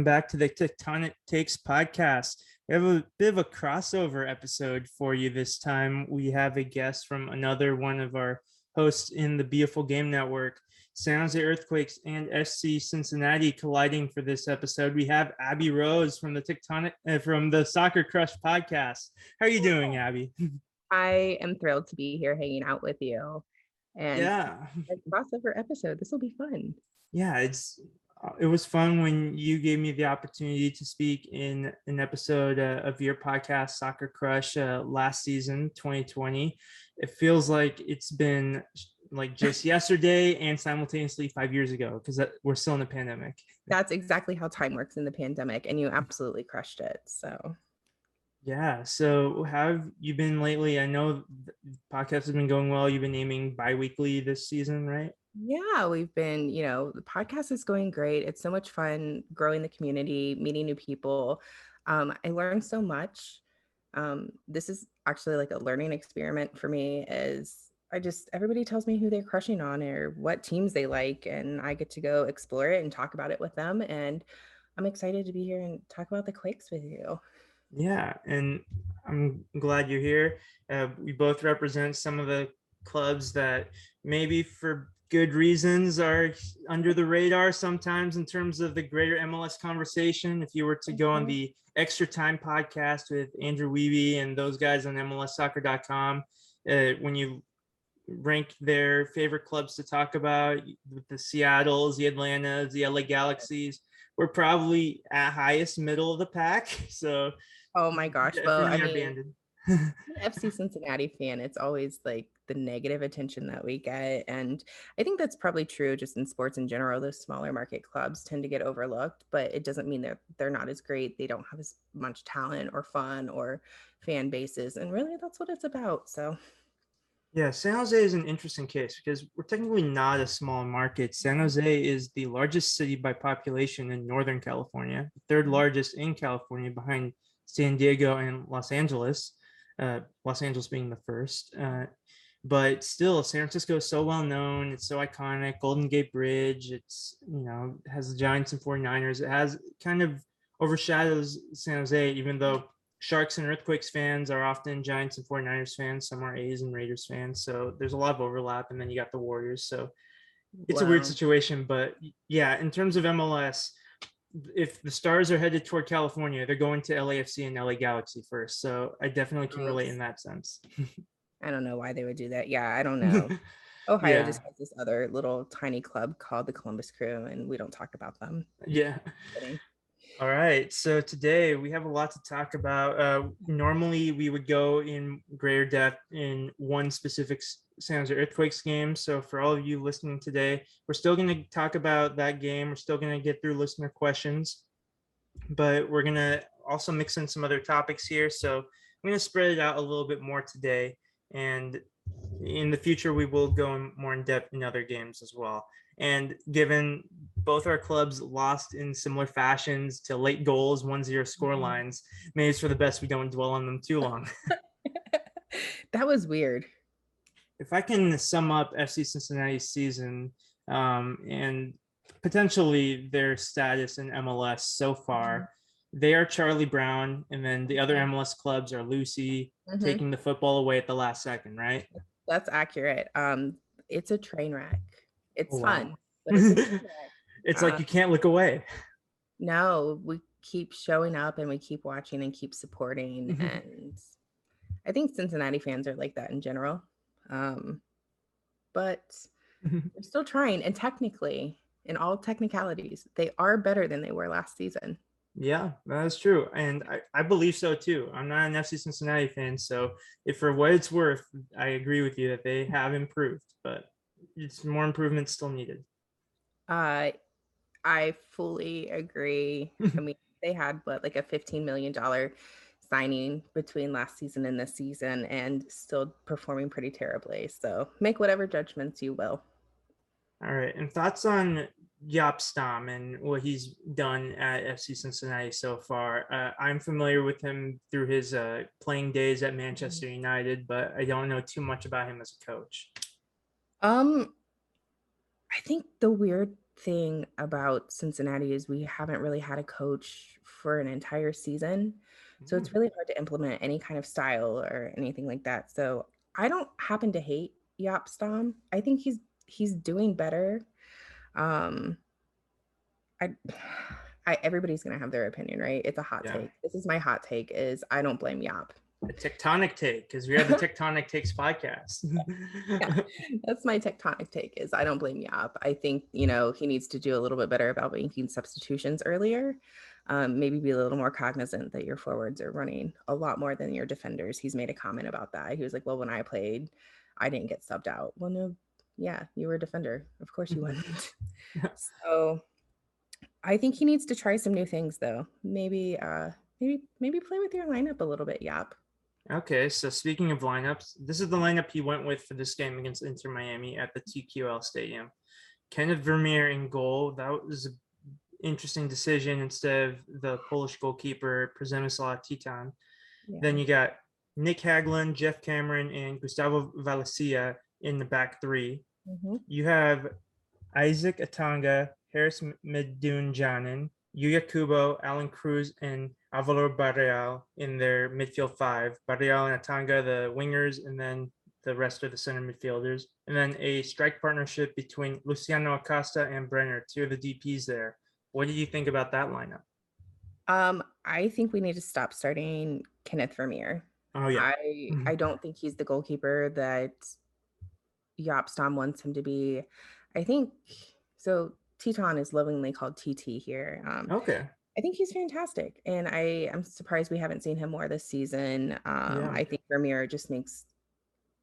welcome back to the Tectonic Takes podcast. We have a bit of a crossover episode for you this time. We have a guest from another one of our hosts in the Beautiful Game Network, San Jose Earthquakes and FC Cincinnati colliding for this episode. We have Abby Rose from the Tectonic uh, from the Soccer Crush podcast. How are you doing, Abby? I am thrilled to be here hanging out with you. And yeah, a crossover episode. This will be fun. Yeah, it's it was fun when you gave me the opportunity to speak in an episode uh, of your podcast soccer crush uh, last season 2020 it feels like it's been like just yesterday and simultaneously five years ago because we're still in the pandemic. That's exactly how time works in the pandemic and you absolutely crushed it so. Yeah so how have you been lately? I know the podcast has been going well. You've been aiming bi-weekly this season right yeah, we've been, you know, the podcast is going great. It's so much fun growing the community, meeting new people. Um, I learned so much. Um, this is actually like a learning experiment for me as I just everybody tells me who they're crushing on or what teams they like, and I get to go explore it and talk about it with them. And I'm excited to be here and talk about the Quakes with you. Yeah, and I'm glad you're here. Uh, we both represent some of the clubs that maybe for good reasons are under the radar sometimes in terms of the greater MLS conversation. If you were to go on mm-hmm. the extra time podcast with Andrew Wiebe and those guys on MLSsoccer.com, uh, when you rank their favorite clubs to talk about, the Seattles, the Atlantas, the LA Galaxies, we're probably at highest middle of the pack. So, oh my gosh, well, I mean, FC Cincinnati fan, it's always like the negative attention that we get. And I think that's probably true just in sports in general. Those smaller market clubs tend to get overlooked, but it doesn't mean they're they're not as great. They don't have as much talent or fun or fan bases. And really that's what it's about. So yeah, San Jose is an interesting case because we're technically not a small market. San Jose is the largest city by population in Northern California, the third mm-hmm. largest in California behind San Diego and Los Angeles uh, Los Angeles being the first. Uh, but still, San Francisco is so well known. It's so iconic. Golden Gate Bridge. It's you know has the Giants and 49ers. It has kind of overshadows San Jose, even though Sharks and Earthquakes fans are often Giants and 49ers fans. Some are A's and Raiders fans. So there's a lot of overlap. And then you got the Warriors. So it's wow. a weird situation. But yeah, in terms of MLS, if the stars are headed toward California, they're going to LAFC and LA Galaxy first. So I definitely can relate in that sense. I don't know why they would do that. Yeah, I don't know. Ohio yeah. just has this other little tiny club called the Columbus Crew, and we don't talk about them. Yeah. All right. So today we have a lot to talk about. Uh, normally we would go in greater depth in one specific San or Earthquakes game. So for all of you listening today, we're still going to talk about that game. We're still going to get through listener questions, but we're going to also mix in some other topics here. So I'm going to spread it out a little bit more today. And in the future, we will go more in depth in other games as well. And given both our clubs lost in similar fashions to late goals, 1 0 score mm-hmm. lines, maybe it's for the best we don't dwell on them too long. that was weird. If I can sum up FC Cincinnati's season um, and potentially their status in MLS so far, mm-hmm. they are Charlie Brown, and then the other MLS clubs are Lucy mm-hmm. taking the football away at the last second, right? That's accurate. Um, it's a train wreck it's oh, fun. it's, it's like you can't look away. No, we keep showing up and we keep watching and keep supporting. Mm-hmm. And I think Cincinnati fans are like that in general. Um, but mm-hmm. they're still trying. And technically, in all technicalities, they are better than they were last season. Yeah, that's true. And I, I believe so too. I'm not an FC Cincinnati fan. So if for what it's worth, I agree with you that they have improved. But it's more improvement still needed. Uh, I fully agree. I mean, they had what like a fifteen million dollar signing between last season and this season, and still performing pretty terribly. So make whatever judgments you will. All right, and thoughts on Jaap Stam and what he's done at FC Cincinnati so far. Uh, I'm familiar with him through his uh, playing days at Manchester mm-hmm. United, but I don't know too much about him as a coach. Um, I think the weird thing about Cincinnati is we haven't really had a coach for an entire season. So it's Mm, really hard to implement any kind of style or anything like that. So I don't happen to hate Jaap Stam. I think he's he's doing better. Um I I everybody's gonna have their opinion, right? It's a hot Yeah. take. This is my hot take is I don't blame Yop. A tectonic take because we have the Tectonic Takes podcast. That's my tectonic take is I don't blame Jaap. I think, you know, he needs to do a little bit better about making substitutions earlier. Um, maybe be a little more cognizant that your forwards are running a lot more than your defenders. He's made a comment about that. He was like, Well, when I played, I didn't get subbed out. Well, no, yeah, you were a defender. Of course you wouldn't. so I think he needs to try some new things though. Maybe uh maybe maybe play with your lineup a little bit, Jaap. Okay, so speaking of lineups, this is the lineup he went with for this game against Inter Miami at the TQL Stadium. Kenneth Vermeer in goal. That was an interesting decision instead of the Polish goalkeeper Przemysław Tytoń. Then you got Nick Haglund, Geoff Cameron, and Gustavo Valencia in the back three. Mhm. You have Isaac Atanga, Haris Medunjanin, Yuya Kubo, Allan Cruz, and Alvaro Barreal in their midfield five. Barreal and Atanga, the wingers, and then the rest of the center midfielders. And then a strike partnership between Luciano Acosta and Brenner, two of the DPs there. What do you think about that lineup? Um, I think we need to stop starting Kenneth Vermeer. Oh, yeah. I Mhm. I don't think he's the goalkeeper that Jaap Stam wants him to be. I think so. Tytoń is lovingly called TT here. Um, Okay. I think he's fantastic, and I am surprised we haven't seen him more this season. Um, Yeah. I think Vermeer just makes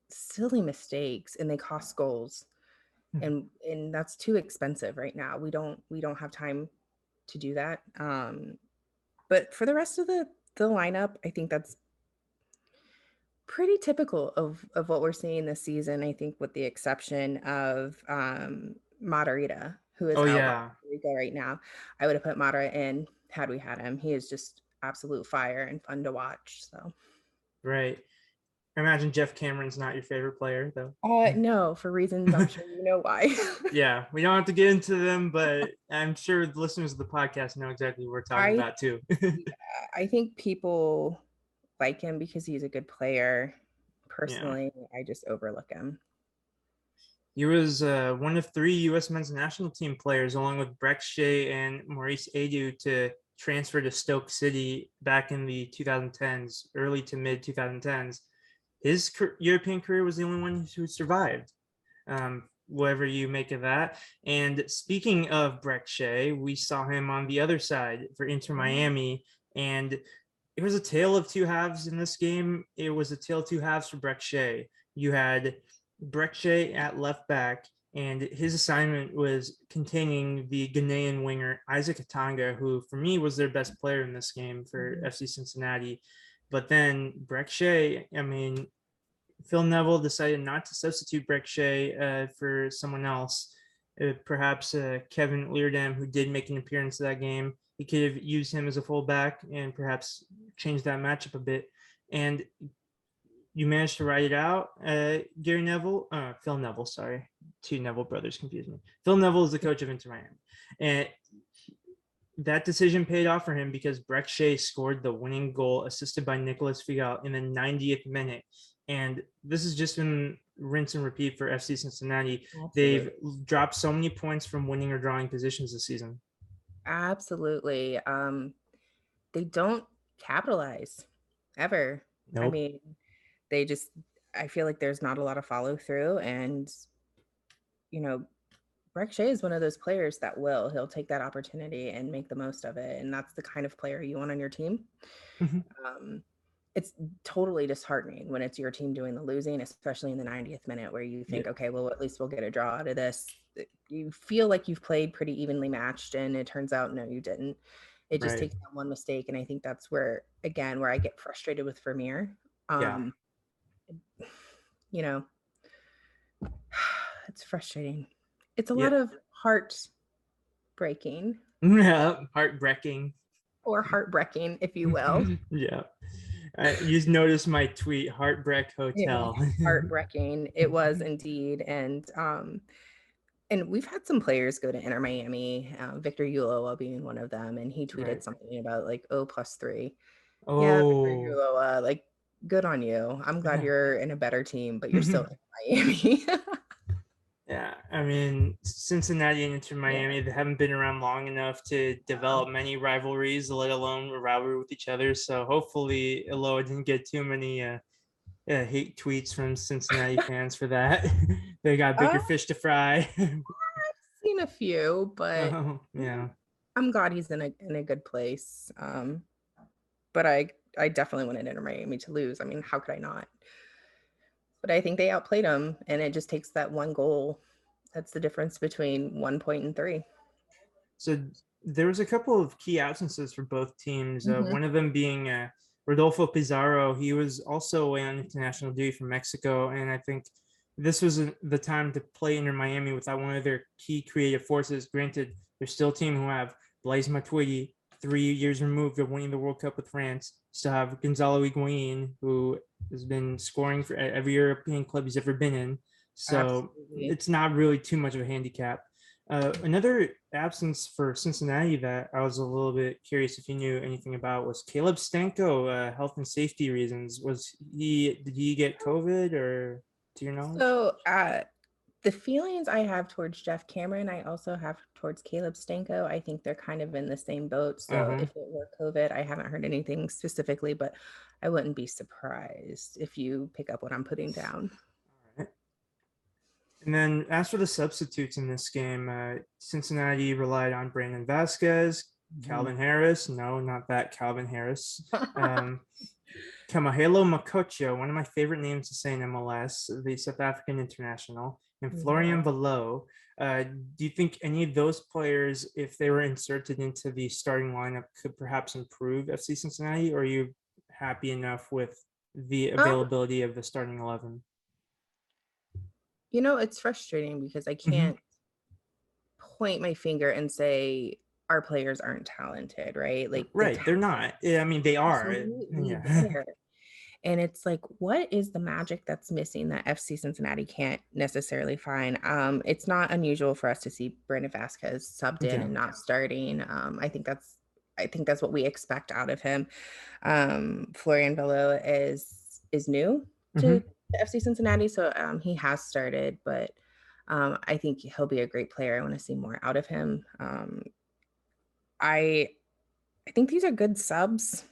silly mistakes, and they cost goals, Mhm. and and that's too expensive right now. We don't we don't have time to do that. Um, but for the rest of the the lineup, I think that's pretty typical of of what we're seeing this season. I think with the exception of um Matarrita, who is Oh, yeah. Rico right now. I would have put Matarrita in had we had him. He is just absolute fire and fun to watch. So Right. I imagine Geoff Cameron's not your favorite player, though. uh no, for reasons I'm sure you know why. Yeah, we don't have to get into them, but I'm sure the listeners of the podcast know exactly what we're talking I- about too. I think people like him because he's a good player. Personally, I just overlook him. He was uh, one of three U.S. men's national team players, along with Brek Shea and Maurice Edu, to transfer to Stoke City back in the 2010s, early to mid 2010s. His European career was the only one who survived. Um, whatever you make of that. And speaking of Brek Shea, we saw him on the other side for Inter Miami, and it was a tale of two halves in this game. It was a tale of two halves for Brek Shea. You had Brek Shea at left back, and his assignment was containing the Ghanaian winger Isaac Atanga, who for me was their best player in this game for Mhm. FC Cincinnati. But then Brek Shea, I mean, Phil Neville decided not to substitute Brek Shea uh, for someone else. Uh, perhaps uh, Kelvin Leerdam, who did make an appearance that game, he could have used him as a fullback and perhaps changed that matchup a bit. And you managed to write it out. Uh, Gary Neville, uh, Phil Neville, sorry, two Neville brothers confuse me. Phil Neville is the coach of Inter Miami, and that decision paid off for him because Brek Shea scored the winning goal, assisted by Nicholas Figal in the 90th minute. And this has just been rinse and repeat for FC Cincinnati. They've dropped so many points from winning or drawing positions this season. absolutely. Um, they don't capitalize ever. I mean, they just I feel like there's not a lot of follow through and you know, Brek Shea is one of those players that will. He'll take that opportunity and make the most of it. And that's the kind of player you want on your team. Mhm. Um, it's totally disheartening when it's your team doing the losing, especially in the 90th minute where you think, okay, well, at least we'll get a draw out of this. You feel like you've played pretty evenly matched, and it turns out, no, you didn't. It just Right. takes that one mistake. And I think that's where, again, where I get frustrated with Vermeer. Um, Yeah. You know, it's frustrating. It's a Yeah. lot of heart breaking Yeah, heartbreaking. or heartbreaking, if you will. yeah. Uh, you noticed my tweet, Heartbreak Hotel. heartbreaking it was indeed and um and we've had some players go to Inter Miami, uh, Victor Ulloa being one of them, and he tweeted Right. something about like O plus three. Yeah, Victor Oh, Ulloa, like good on you. I'm glad yeah. you're in a better team, but you're still in Miami. Yeah, I mean Cincinnati and Inter Yeah. Miami, they haven't been around long enough to Um, develop many rivalries, let alone a rivalry with each other. So hopefully Ulloa didn't get too many uh, uh, hate tweets from Cincinnati fans for that. they got bigger Uh, fish to fry. I've seen a few, but Oh, yeah. I'm glad he's in a in a good place. Um, but I I definitely wanted Inter Miami to lose. I mean, how could I not? But I think they outplayed them, and it just takes that one goal. That's the difference between one point and three. So there was a couple of key absences for both teams. Uh, Mhm. one of them being uh, Rodolfo Pizarro. He was also away on international duty from Mexico, and I think this was uh, the time to play Inter Miami without one of their key creative forces. Granted, they're still a team who have Blaise Matuidi, three years removed of winning the World Cup with France. Still have Gonzalo Higuain, who has been scoring for every European club he's ever been in. So Absolutely. it's not really too much of a handicap. Uh, another absence for Cincinnati that I was a little bit curious if you knew anything about was Caleb Stanko, uh, health and safety reasons. Was he did he get COVID or to your knowledge? So uh, the feelings I have towards Geoff Cameron, I also have towards Caleb Stanko. I think they're kind of in the same boat. So Mhm. if it were COVID, I haven't heard anything specifically, but I wouldn't be surprised if you pick up what I'm putting down. And then as for the substitutes in this game, uh, Cincinnati relied on Brandon Vazquez, Calvin Harris. No, not that Calvin Harris. um, Kamohelo Mokotjo, one of my favorite names to say in MLS, the South African international, and Florian Valot. Uh, do you think any of those players, if they were inserted into the starting lineup, could perhaps improve FC Cincinnati? Or are you happy enough with the Um, availability of the starting 11? You know, it's frustrating because I Mm-hmm. can't point my finger and say our players aren't talented, right? Like right, they're not. I mean, they are. absolutely Yeah. And it's like, what is the magic that's missing that FC Cincinnati can't necessarily find? Um, it's not unusual for us to see Brandon Vazquez subbed in Yeah. and not starting. Um, I think that's I think that's what we expect out of him. Um, Florian Valot is is new to, Mhm. FC Cincinnati, so um, he has started, but um, I think he'll be a great player. I want to see more out of him. Um, I I think these are good subs.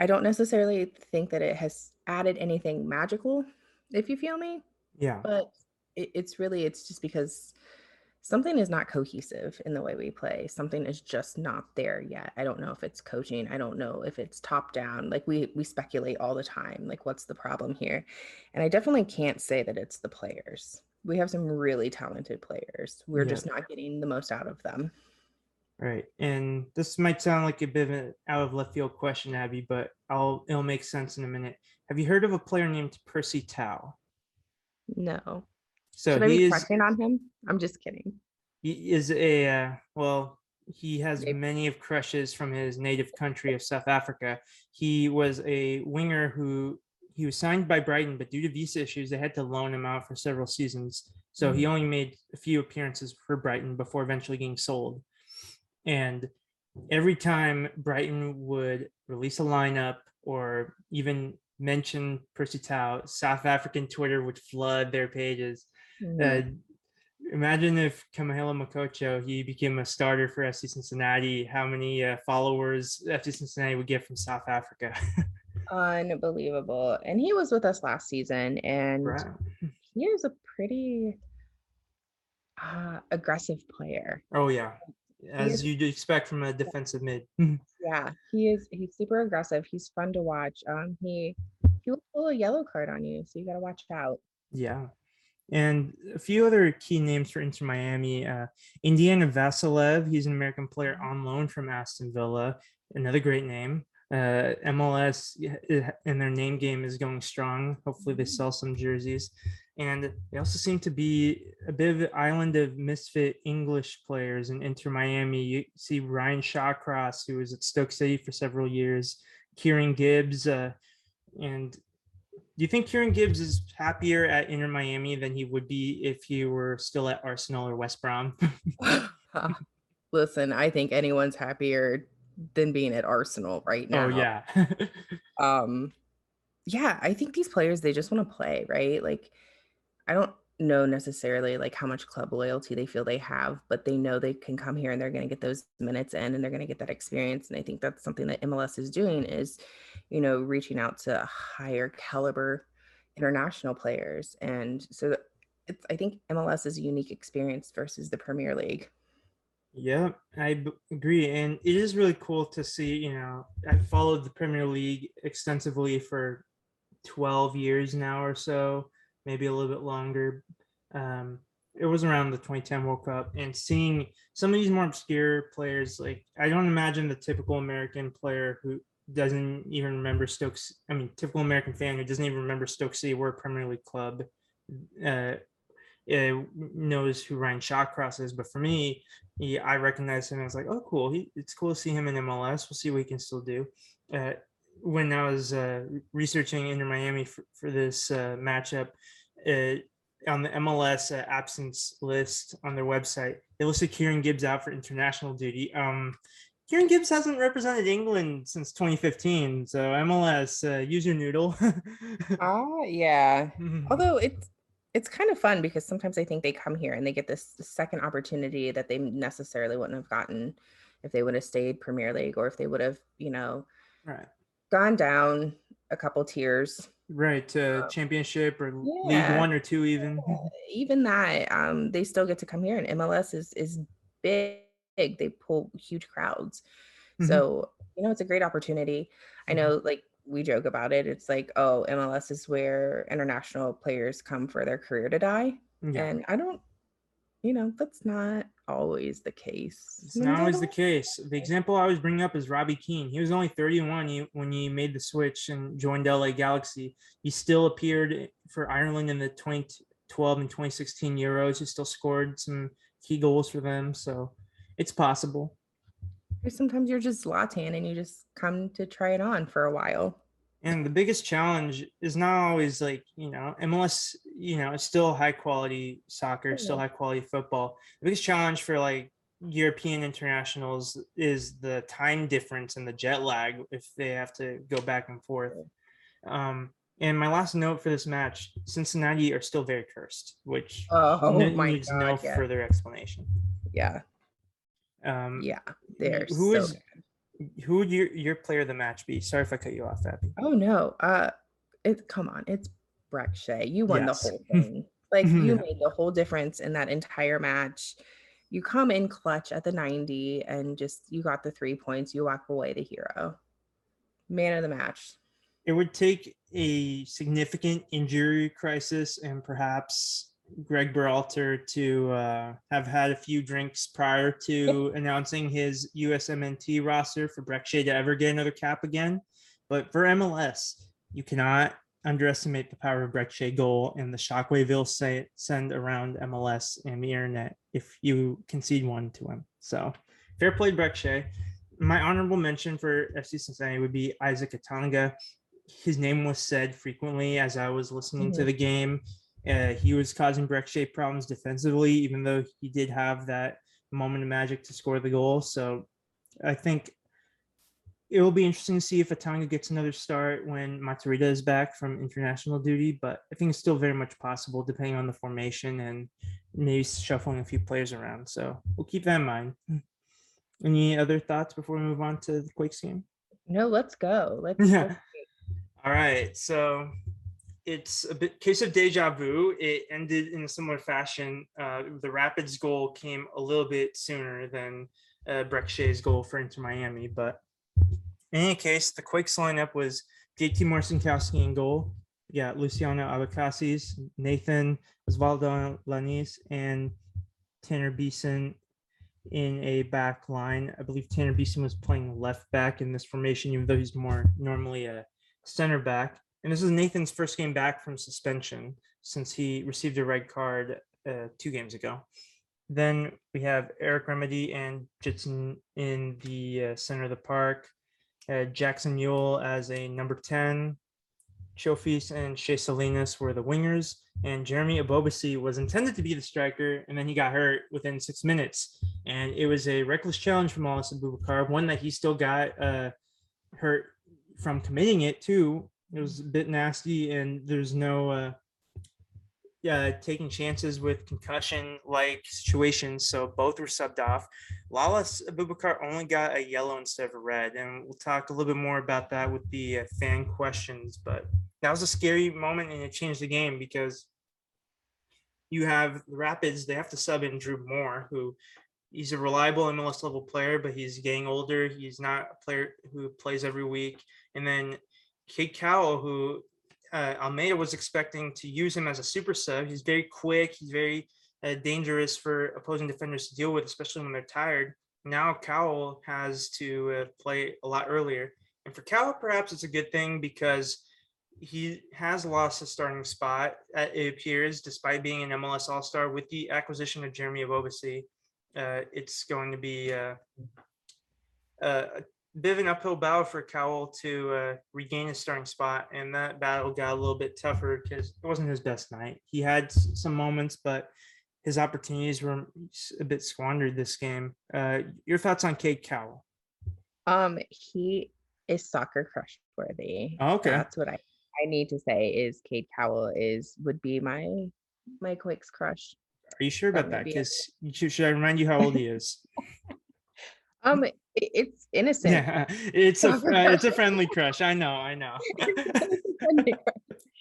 I don't necessarily think that it has added anything magical, if you feel me, Yeah. but it, it's really it's just because something is not cohesive in the way we play. Something is just not there yet. I don't know if it's coaching. I don't know if it's top down. Like we we speculate all the time. Like what's the problem here? And I definitely can't say that it's the players. We have some really talented players. We're Yeah. just not getting the most out of them. Right. And this might sound like a bit of an out of left field question, Abby, but I'll it'll make sense in a minute. Have you heard of a player named Percy Tau? No. So Should I be is crushing on him? I'm just kidding. he is a uh, well he has Maybe. many of crushes from his native country of south africa he was a winger who he was signed by brighton but due to visa issues they had to loan him out for several seasons so he only made a few appearances for brighton before eventually getting sold and every time brighton would release a lineup or even mention percy tau south african twitter would flood their pages Mm. uh, imagine if Kamohelo Mokotjo he became a starter for FC Cincinnati. How many uh, followers FC Cincinnati would get from South Africa? Unbelievable. And he was with us last season, and right. he is a pretty uh, aggressive player. Oh yeah, as you'd expect from a defensive mid. Yeah, he is. He's super aggressive. He's fun to watch. Um, he he will pull a yellow card on you, so you got to watch out. yeah. And a few other key names for Inter Miami. Uh, Indiana Vasilev, he's an American player on loan from Aston Villa. Another great name. Uh, MLS and their name game is going strong. Hopefully, they sell some jerseys. And they also seem to be a bit of an island of misfit English players in Inter Miami. You see Ryan Shawcross, who was at Stoke City for several years, Kieran Gibbs, uh, and Do you think Kieran Gibbs is happier at Inter Miami than he would be if he were still at Arsenal or West Brom? Listen, I think anyone's happier than being at Arsenal right now. oh yeah. Um, yeah, I think these players they just want to play, right? Like, I don't know necessarily like how much club loyalty they feel they have, but they know they can come here and they're going to get those minutes in and they're going to get that experience. And I think that's something that MLS is doing is, you know, reaching out to higher caliber international players. And so it's, I think MLS is a unique experience versus the Premier League. Yeah, I b- agree. And it is really cool to see, you know, I followed the Premier League extensively for 12 years now or so, maybe a little bit longer. Um, it was around the 2010 World Cup and seeing some of these more obscure players, like I don't imagine the typical American player who doesn't even remember Stokes. I mean, typical American fan who doesn't even remember Stoke City were a Premier League club. Uh, uh, knows who Ryan Shawcross is, but for me, he, I recognize him. I was like, oh, cool. He, it's cool to see him in MLS. We'll see what he can still do. Uh, when I was uh, researching Inter Miami for, for this uh, matchup, on the MLS uh, absence list on their website, they listed Kieran Gibbs out for international duty. Um, Kieran Gibbs hasn't represented England since 2015, so MLS, uh, use your noodle. Ah, yeah. Although it's it's kind of fun because sometimes I think they come here and they get this second opportunity that they necessarily wouldn't have gotten if they would have stayed Premier League or if they would have, you know, right. gone down a couple tiers. Right, to Um, championship or League. One or two, even. Even that, um, they still get to come here and MLS is is big. They pull huge crowds. Mhm. So, you know, it's a great opportunity. I Mhm. know like we joke about it. It's like, oh, MLS is where international players come for their career to die. Yeah. And I don't, you know, that's not always the case. It's not always the case. The example I always bring up is Robbie Keane. He was only 31 when he made the switch and joined LA Galaxy. He still appeared for Ireland in the 2012 and 2016 Euros. He still scored some key goals for them. So it's possible. Sometimes you're just Zlatan and you just come to try it on for a while. And the biggest challenge is not always like, you know, MLS, you know, it's still high quality soccer, still high quality football. The biggest challenge for like European internationals is the time difference and the jet lag if they have to go back and forth. Um, and my last note for this match Cincinnati are still very cursed, which Oh ne- my needs no Yeah. further explanation. Yeah. Um, Yeah. They're who so is-. Who would your, your player of the match be? Sorry if I cut you off, Abby. Oh no. Uh it come on, it's Brek Shea. You won Yes. the whole thing. Like you Yeah. made the whole difference in that entire match. You come in clutch at the 90 and just you got the three points. You walk away the hero. Man of the match. it would take a significant injury crisis and perhaps Greg Berhalter to uh, have had a few drinks prior to announcing his USMNT roster for Brek Shea to ever get another cap again. But for MLS, you cannot underestimate the power of Brek Shea goal and the shockwave he'll say, send around MLS and the internet if you concede one to him. So fair play, Brek Shea. My honorable mention for FC Cincinnati would be Isaac Atanga his name was said frequently as I was listening to Mhm. the game. Uh, he was causing Brek Shea problems defensively, even though he did have that moment of magic to score the goal. So I think it will be interesting to see if Atanga gets another start when Matarrita is back from international duty. But I think it's still very much possible depending on the formation and maybe shuffling a few players around. So we'll keep that in mind. Any other thoughts before we move on to the Quakes game? No, let's go. Let's Yeah. let's- All right, so it's a bit case of deja vu. It ended in a similar fashion. Uh, the Rapids goal came a little bit sooner than uh, Brek Shea's goal for Inter Miami, but in any case, the Quakes lineup was JT Marcinkowski in goal. Yeah, Luciano Abecasis, Nathan Oswaldo Alanís, and Tanner Beeson in a back line. I believe Tanner Beeson was playing left back in this formation, even though he's more normally a center back. And this is Nathan's first game back from suspension since he received a red card uh, two games ago. Then we have Eric Remedi and Judson in the uh, center of the park. Uh, Jackson Yueill as a number 10. Chofis and Shea Salinas were the wingers, and Jeremy Ebobisse was intended to be the striker, and then he got hurt within six minutes. And it was a reckless challenge from Lalas Abubakar, one that he still got uh, hurt from committing it too. It was a bit nasty, and there's no uh, uh, taking chances with concussion like situations. So both were subbed off. Lalas Abubakar only got a yellow instead of a red. And we'll talk a little bit more about that with the uh, fan questions. But that was a scary moment and it changed the game because you have the Rapids, they have to sub in Drew Moor, who he's a reliable MLS level player, but he's getting older. He's not a player who plays every week. And then Cowell, who uh, Almeyda was expecting to use him as a super sub. He's very quick. He's very uh, dangerous for opposing defenders to deal with, especially when they're tired. Now Cowell has to uh, play a lot earlier. And for Cowell, perhaps it's a good thing because he has lost his starting spot, uh, it appears, despite being an MLS All Star. With the acquisition of Jeremy Ebobisse, uh, it's going to be uh, uh, a bit an uphill battle for Cowell to uh, regain his starting spot, and that battle got a little bit tougher because it wasn't his best night. He had some moments, but his opportunities were a bit squandered this game. Uh, your thoughts on Cade Cowell? Um, he is soccer crush worthy. Oh, okay, that's what I I need to say is Cade Cowell is would be my my Quakes crush. Are you sure about that? Because should I remind you how old he is? um, it's innocent. Yeah, it's a uh, it's a friendly crush. I know, I know.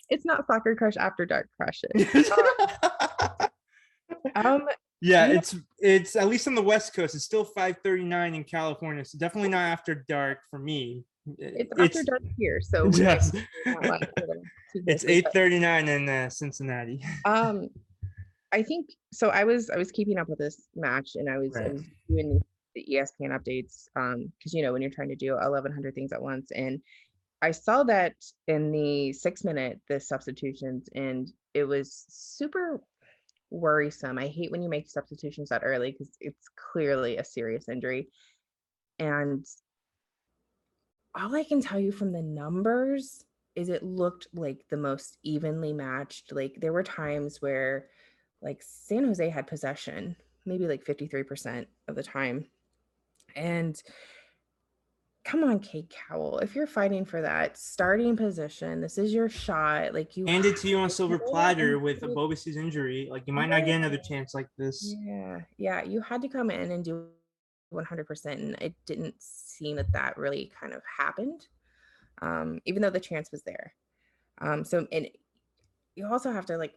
it's not soccer crush after dark crushes. um, yeah, it's it's at least on the west coast. It's still 5:39 in California, so definitely not after dark for me. It's, it's after dark here, so yes. it's 8:39 in uh, Cincinnati. um, I think so. I was I was keeping up with this match, and I was, right. I was doing ESPN updates um because you know when you're trying to do 1100 things at once and I saw that in the 6 minute the substitutions and it was super worrisome. I hate when you make substitutions that early because it's clearly a serious injury. And all I can tell you from the numbers is it looked like the most evenly matched. Like there were times where like San Jose had possession, maybe like 53% of the time. And come on, Cade Cowell, if you're fighting for that starting position, this is your shot. Like you hand it to you on silver platter with Ebobisse's injury. Like you might not get another chance like this. Yeah, yeah, you had to come in and do 100%, and it didn't seem that that really kind of happened, um, even though the chance was there. Um, so and you also have to like,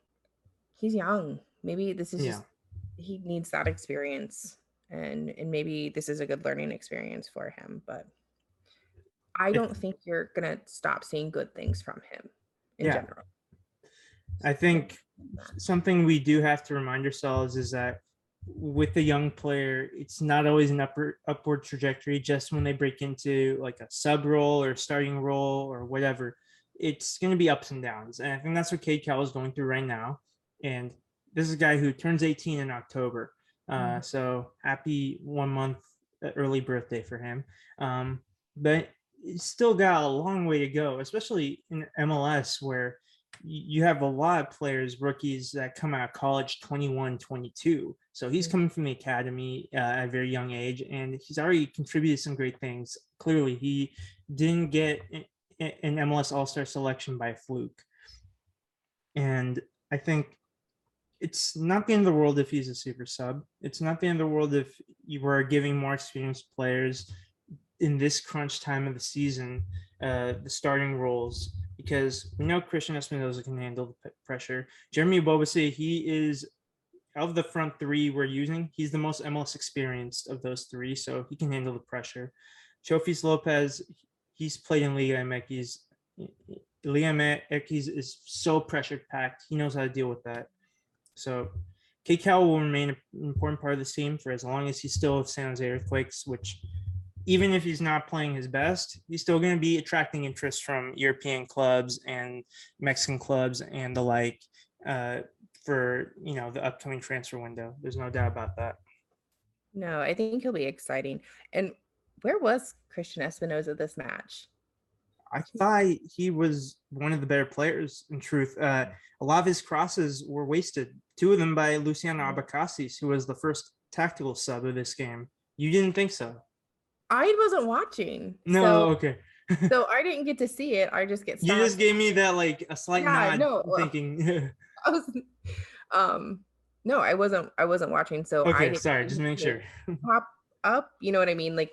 he's young. Maybe this is yeah. just he needs that experience and and maybe this is a good learning experience for him but i don't think you're gonna stop seeing good things from him in yeah. general. I think something we do have to remind ourselves is that with a young player it's not always an upward upward trajectory just when they break into like a sub role or starting role or whatever. It's going to be ups and downs and i think that's what Cade Cowell is going through right now and this is a guy who turns 18 in october uh, mm. so happy one month uh, early birthday for him. Um, but he's still got a long way to go, especially in MLS where you have a lot of players, rookies that come out of college 21, 22. So he's mm. coming from the academy uh, at a very young age, and he's already contributed some great things. Clearly, he didn't get an MLS All Star selection by fluke. And I think it's not the end of the world if he's a super sub. It's not the end of the world if you were giving more experienced players in this crunch time of the season uh, the starting roles because we know Cristian Espinoza can handle the pressure. Jeremy Ebobisse, he is of the front three we're using, he's the most MLS experienced of those three, so he can handle the pressure. Chofis Lopez, he's played in Liga MX. Liga MX is so pressure packed. He knows how to deal with that. So Cowell will remain an important part of the team for as long as he's still with San Jose Earthquakes, which even if he's not playing his best, he's still going to be attracting interest from European clubs and Mexican clubs and the like uh, for you know the upcoming transfer window. There's no doubt about that. No, I think he'll be exciting. And where was Cristian Espinoza this match? I thought he was one of the better players. In truth, uh, a lot of his crosses were wasted. Two of them by Luciano Abecasis, who was the first tactical sub of this game. You didn't think so? I wasn't watching. No, so, okay. so I didn't get to see it. I just get. You just gave me that like a slight Yeah, nod, no, well, thinking. I was, um, no, I wasn't. I wasn't watching. So I okay, sorry, just make sure. Pop up. You know what I mean? Like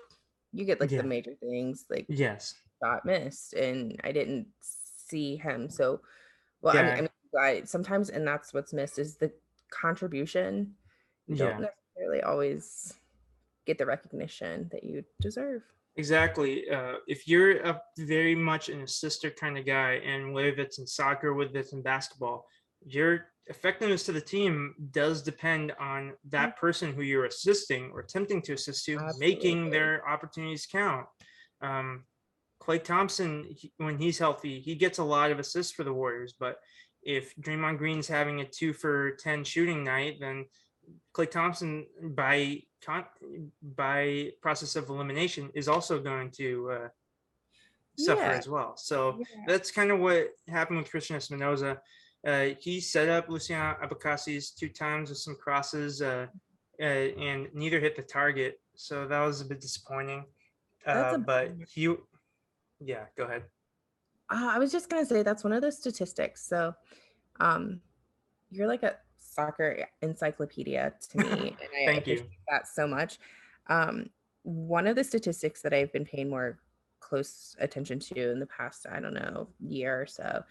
you get like Yeah. the major things, like yes. Got missed, and I didn't see him. So, well, I mean, I mean, I, sometimes, and that's what's missed is the contribution. You don't Yeah. necessarily always get the recognition that you deserve. Exactly. Uh, if you're a very much an assister kind of guy, and whether it's in soccer, whether it's in basketball, your effectiveness to the team does depend on that person who you're assisting or attempting to assist to making their opportunities count. Um, Klay Thompson, he- when he's healthy, he gets a lot of assists for the Warriors. But if Draymond Green's having a two for 10 shooting night, then Klay Thompson, by by process of elimination, is also going to uh, suffer Yeah. as well. So Yeah. that's kind of what happened with Cristian Espinoza. Uh, he set up Luciano Abecasis two times with some crosses, uh, uh, and neither hit the target. So that was a bit disappointing. Uh, a but he, yeah, go ahead. Uh, I was just gonna say that's one of the statistics. So, um, you're like a soccer encyclopedia to me, and I Thank you. appreciate that so much. Um, one of the statistics that I've been paying more close attention to in the past, I don't know, year or so,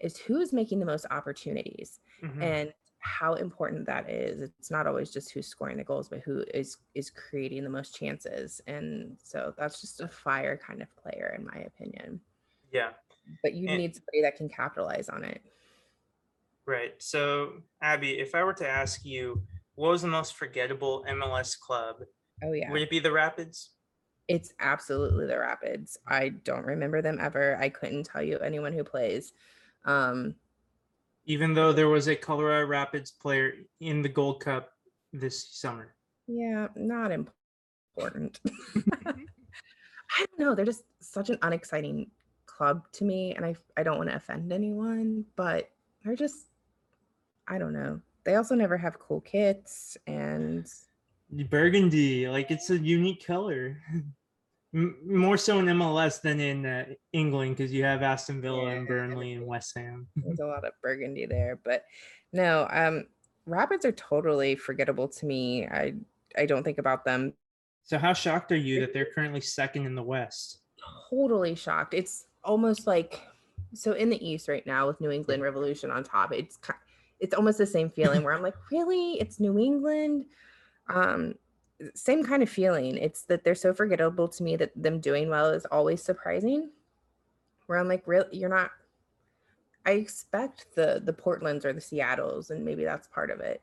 is who is making the most opportunities Mhm. and how important that is. It's not always just who's scoring the goals, but who is is creating the most chances. And so that's just a fire kind of player, in my opinion Yeah. but you And- need somebody that can capitalize on it. Right. So, Abby, if I were to ask you, what was the most forgettable MLS club? Oh yeah, Would it be the Rapids? it's absolutely the Rapids. I don't remember them ever. I couldn't tell you anyone who plays. Um, Even though there was a Colorado Rapids player in the Gold Cup this summer. yeah, not important. Mm-hmm. I don't know. They're just such an unexciting club to me, and I I don't want to offend anyone, but they're just I don't know. They also never have cool kits, and Burgundy, like it's a unique color. M- More so in MLS than in uh, England because you have Aston Villa and Burnley and West Ham. there's a lot of burgundy there but no um rapids are totally forgettable to me. I i don't think about them. So how shocked are you that they're currently second in the West? totally shocked. It's almost like so in the east right now with new england revolution on top it's it's almost the same feeling where i'm like really? It's new england? Um same kind of feeling. It's that they're so forgettable to me that them doing well is always surprising. Where i'm like really you're not i expect the the portlands or the seattles and maybe that's part of it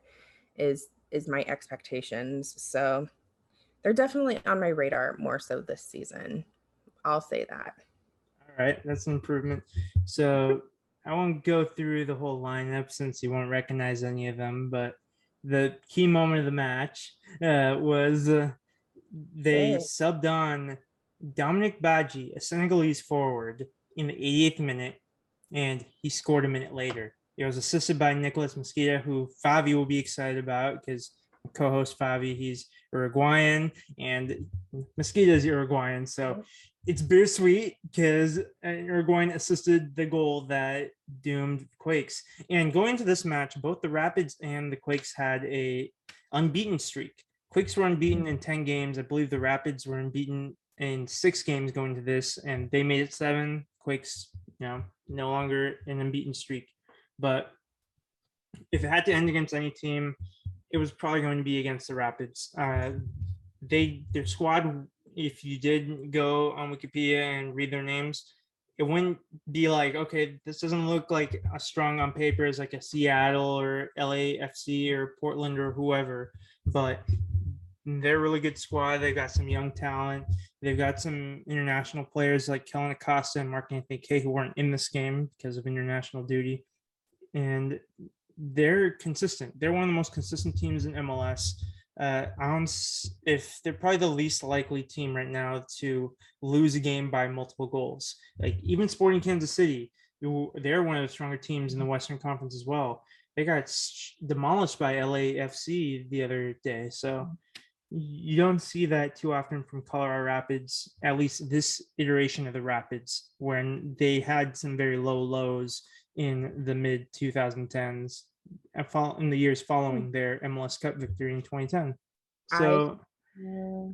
is is my expectations. So they're definitely on my radar more so this season. I'll say that. All right, that's an improvement. So I won't go through the whole lineup since you won't recognize any of them, but the key moment of the match uh, was uh, they subbed on Dominic Badji, a Senegalese forward, in the 88th minute, and he scored a minute later. It was assisted by Nicholas Mezquida, who Favi will be excited about because co-host Favi, he's Uruguayan, and Mezquida is Uruguayan, so it's bittersweet because Uruguayan assisted the goal that doomed Quakes. And going to this match, both the Rapids and the Quakes had a unbeaten streak. Quakes were unbeaten mm. in 10 games. I believe the Rapids were unbeaten in six games going to this, and they made it seven. Quakes, you know, no longer an unbeaten streak. But if it had to end against any team, it was probably going to be against the Rapids. Uh, they their squad, if you did go on Wikipedia and read their names, it wouldn't be like, okay, this doesn't look like a strong on paper as like a Seattle or LAFC or Portland or whoever, but they're a really good squad. They've got some young talent. They've got some international players like Kellen Acosta and Mark-Anthony Kaye who weren't in this game because of international duty. And they're consistent. They're one of the most consistent teams in MLS. uh, I don't if they're probably the least likely team right now to lose a game by multiple goals. Like even Sporting Kansas City, they're one of the stronger teams in the Western Conference as well. They got demolished by LAFC the other day, so you don't see that too often from Colorado Rapids. At least this iteration of the Rapids, when they had some very low lows in the mid 2010s and in the years following their MLS Cup victory in 2010. I- So Uh,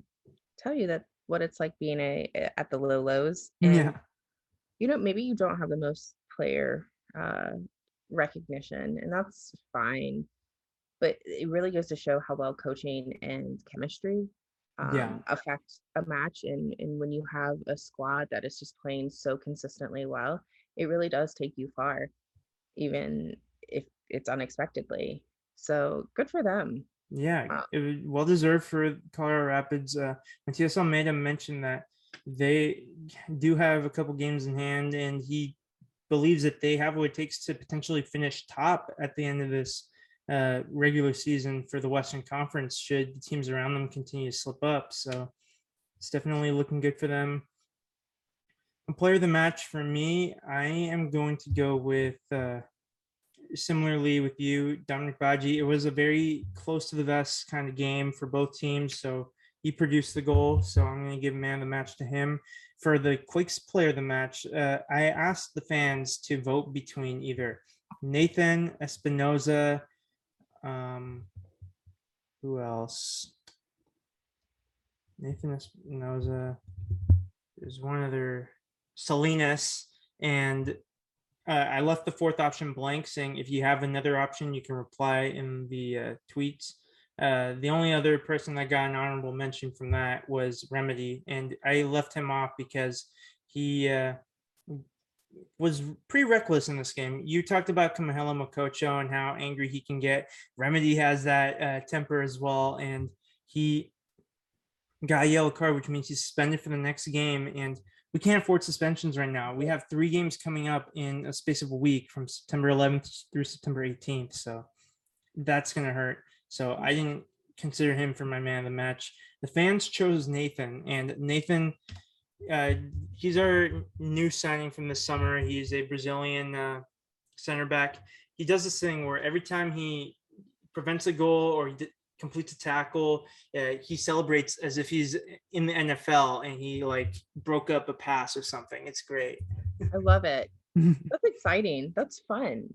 tell you that what it's like being a a- at the low lows. And yeah, you know, maybe you don't have the most player uh, recognition, and that's fine. But it really goes to show how well coaching and chemistry um, Yeah. affect a match. And, and when you have a squad that is just playing so consistently well, it really does take you far, even if it's unexpectedly. So good for them. yeah, Wow. it was well deserved for Colorado Rapids. Uh, Matias Almeida mentioned that they do have a couple games in hand, and he believes that they have what it takes to potentially finish top at the end of this uh, regular season for the Western Conference. Should the teams around them continue to slip up, so it's definitely looking good for them. Player of the match for me, I am going to go with. Uh, similarly with you, Dominique Badji, it was a very close to the vest kind of game for both teams. So he produced the goal. So I'm going to give man of the match to him. For the Quakes player of the match, uh, I asked the fans to vote between either Nathan Espinoza, um, who else? Nathan Espinoza. There's one other, Salinas, and uh, I left the fourth option blank, saying if you have another option, you can reply in the uh, tweets. Uh, the only other person that got an honorable mention from that was Remedi, and I left him off because he uh, was pretty reckless in this game. You talked about Kamohelo Mokotjo and how angry he can get. Remedi has that uh, temper as well, and he got a yellow card, which means he's suspended for the next game. And we can't afford suspensions right now. We have three games coming up in a space of a week from September 11th through September 18th. So that's going to hurt. So I didn't consider him for my man of the match. The fans chose Nathan, and Nathan, uh, he's our new signing from this summer. He's a Brazilian uh, center back. He does this thing where every time he prevents a goal or he d- completes a tackle, uh, he celebrates as if he's in the NFL and he like broke up a pass or something. It's great. I love it. That's exciting. That's fun.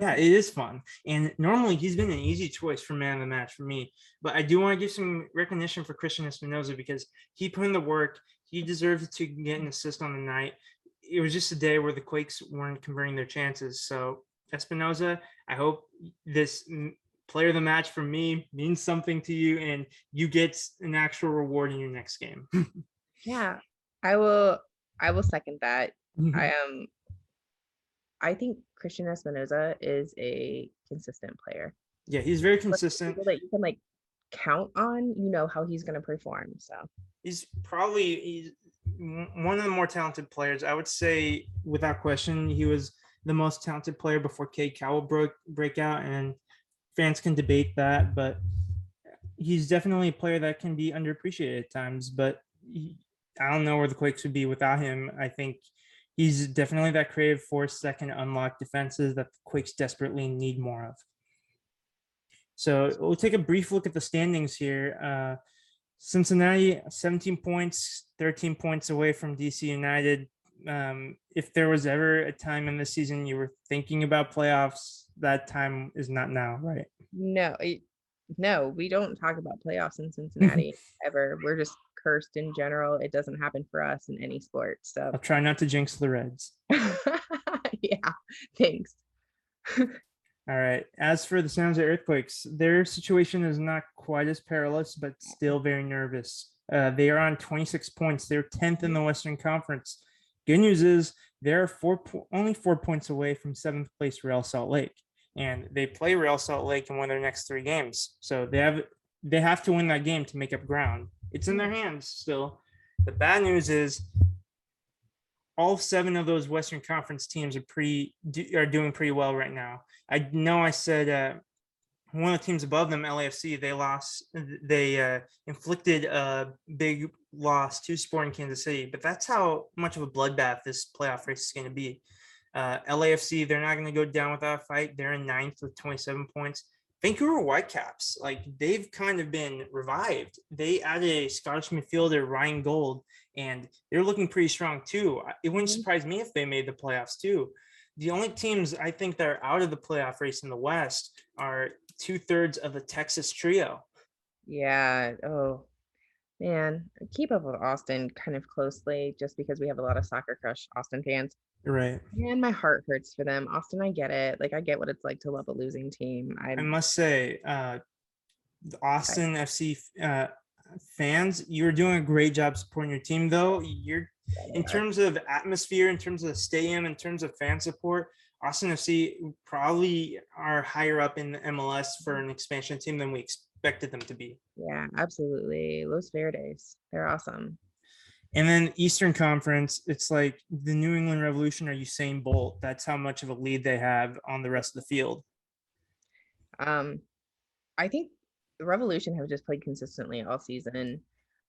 Yeah, it is fun. And normally he's been an easy choice for man of the match for me. But I do want to give some recognition for Cristian Espinoza because he put in the work. He deserved to get an assist on the night. It was just a day where the Quakes weren't converting their chances. So Espinoza, I hope this player of the match for me means something to you and you get an actual reward in your next game. Yeah, I will. I will second that. Mm-hmm. I am. I think Cristian Espinoza is a consistent player. yeah, he's very consistent. people that you can like count on. You know how he's going to perform. So he's probably he's one of the more talented players. I would say, without question, he was the most talented player before Cade Cowell broke breakout, and fans can debate that, but he's definitely a player that can be underappreciated at times. But he, I don't know where the Quakes would be without him. I think he's definitely that creative force that can unlock defenses that the Quakes desperately need more of. So we'll take a brief look at the standings here. Uh, Cincinnati, 17 points, 13 points away from DC United. Um, if there was ever a time in the season you were thinking about playoffs, that time is not now, right? no, it- no, we don't talk about playoffs in Cincinnati ever. We're just cursed in general. It doesn't happen for us in any sport. So I'll try not to jinx the Reds. yeah, thanks. All right. As for the San Jose Earthquakes, their situation is not quite as perilous, but still very nervous. Uh, they are on 26 points. They're 10th in the Western Conference. Good news is they're four po- only four points away from seventh place Real Salt Lake, and they play Real Salt Lake in one of their next three games. So they have they have to win that game to make up ground. It's in their hands still. The bad news is all seven of those Western Conference teams are do, are doing pretty well right now. I know I said uh, one of the teams above them, LAFC, they lost. They uh, inflicted a big loss to Sporting Kansas City, but that's how much of a bloodbath this playoff race is going to be. Uh, LAFC, they're not going to go down without a fight. They're in ninth with 27 points. Vancouver Whitecaps, like they've kind of been revived. They added a Scottish midfielder, Ryan Gauld, and they're looking pretty strong too. It wouldn't mm-hmm. surprise me if they made the playoffs too. The only teams I think that are out of the playoff race in the West are two thirds of the Texas trio. Yeah. Oh, man. keep up with Austin kind of closely just because we have a lot of soccer crush Austin fans. Right. And my heart hurts for them. Austin, I get it. Like I get what it's like to love a losing team. I, I must say, uh Austin I, FC uh fans, you're doing a great job supporting your team though. You're in terms of atmosphere, in terms of the stadium, in terms of fan support, Austin FC probably are higher up in the MLS for an expansion team than we expected them to be. Yeah, absolutely. Los Verdes, they're awesome. And then Eastern Conference, it's like the New England Revolution or Usain Bolt. That's how much of a lead they have on the rest of the field. Um, I think the Revolution have just played consistently all season.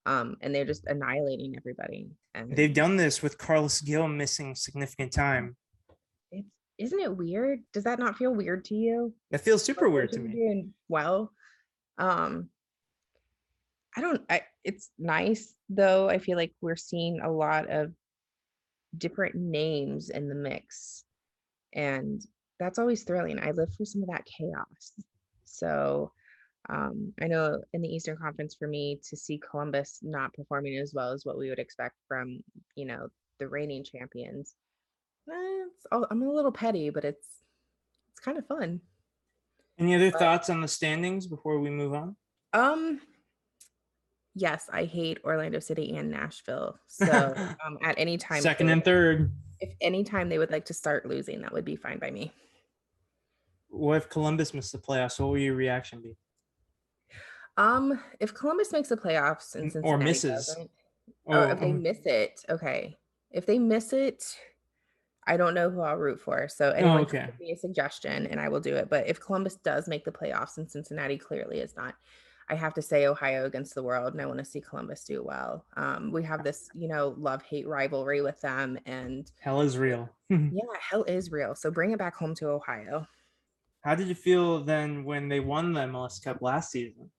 Um, and they're just annihilating everybody. And they've done this with Carles Gil missing significant time. It's isn't it weird? Does that not feel weird to you? That feels super weird to me. Doing well. Um, I don't. I, it's nice though. I feel like we're seeing a lot of different names in the mix, and that's always thrilling. I live for some of that chaos. So um, I know in the Eastern Conference for me to see Columbus not performing as well as what we would expect from you know the reigning champions. Eh, it's, I'm a little petty, but it's it's kind of fun. Any other but, thoughts on the standings before we move on? Um, yes, I hate Orlando City and Nashville. So um, at any time, second and third. If any time they would like to start losing, that would be fine by me. What if Columbus missed the playoffs? What will your reaction be? Um, if Columbus makes the playoffs and Cincinnati or misses, or oh, if they um, miss it, okay. If they miss it, I don't know who I'll root for. So oh, anyone oh, okay. can give me a suggestion and I will do it. But if Columbus does make the playoffs and Cincinnati clearly is not, I have to say Ohio against the world, and I want to see Columbus do well. Um, we have this, you know, love hate rivalry with them, and hell is real. yeah, hell is real. So bring it back home to Ohio. How did you feel then when they won the MLS Cup last season?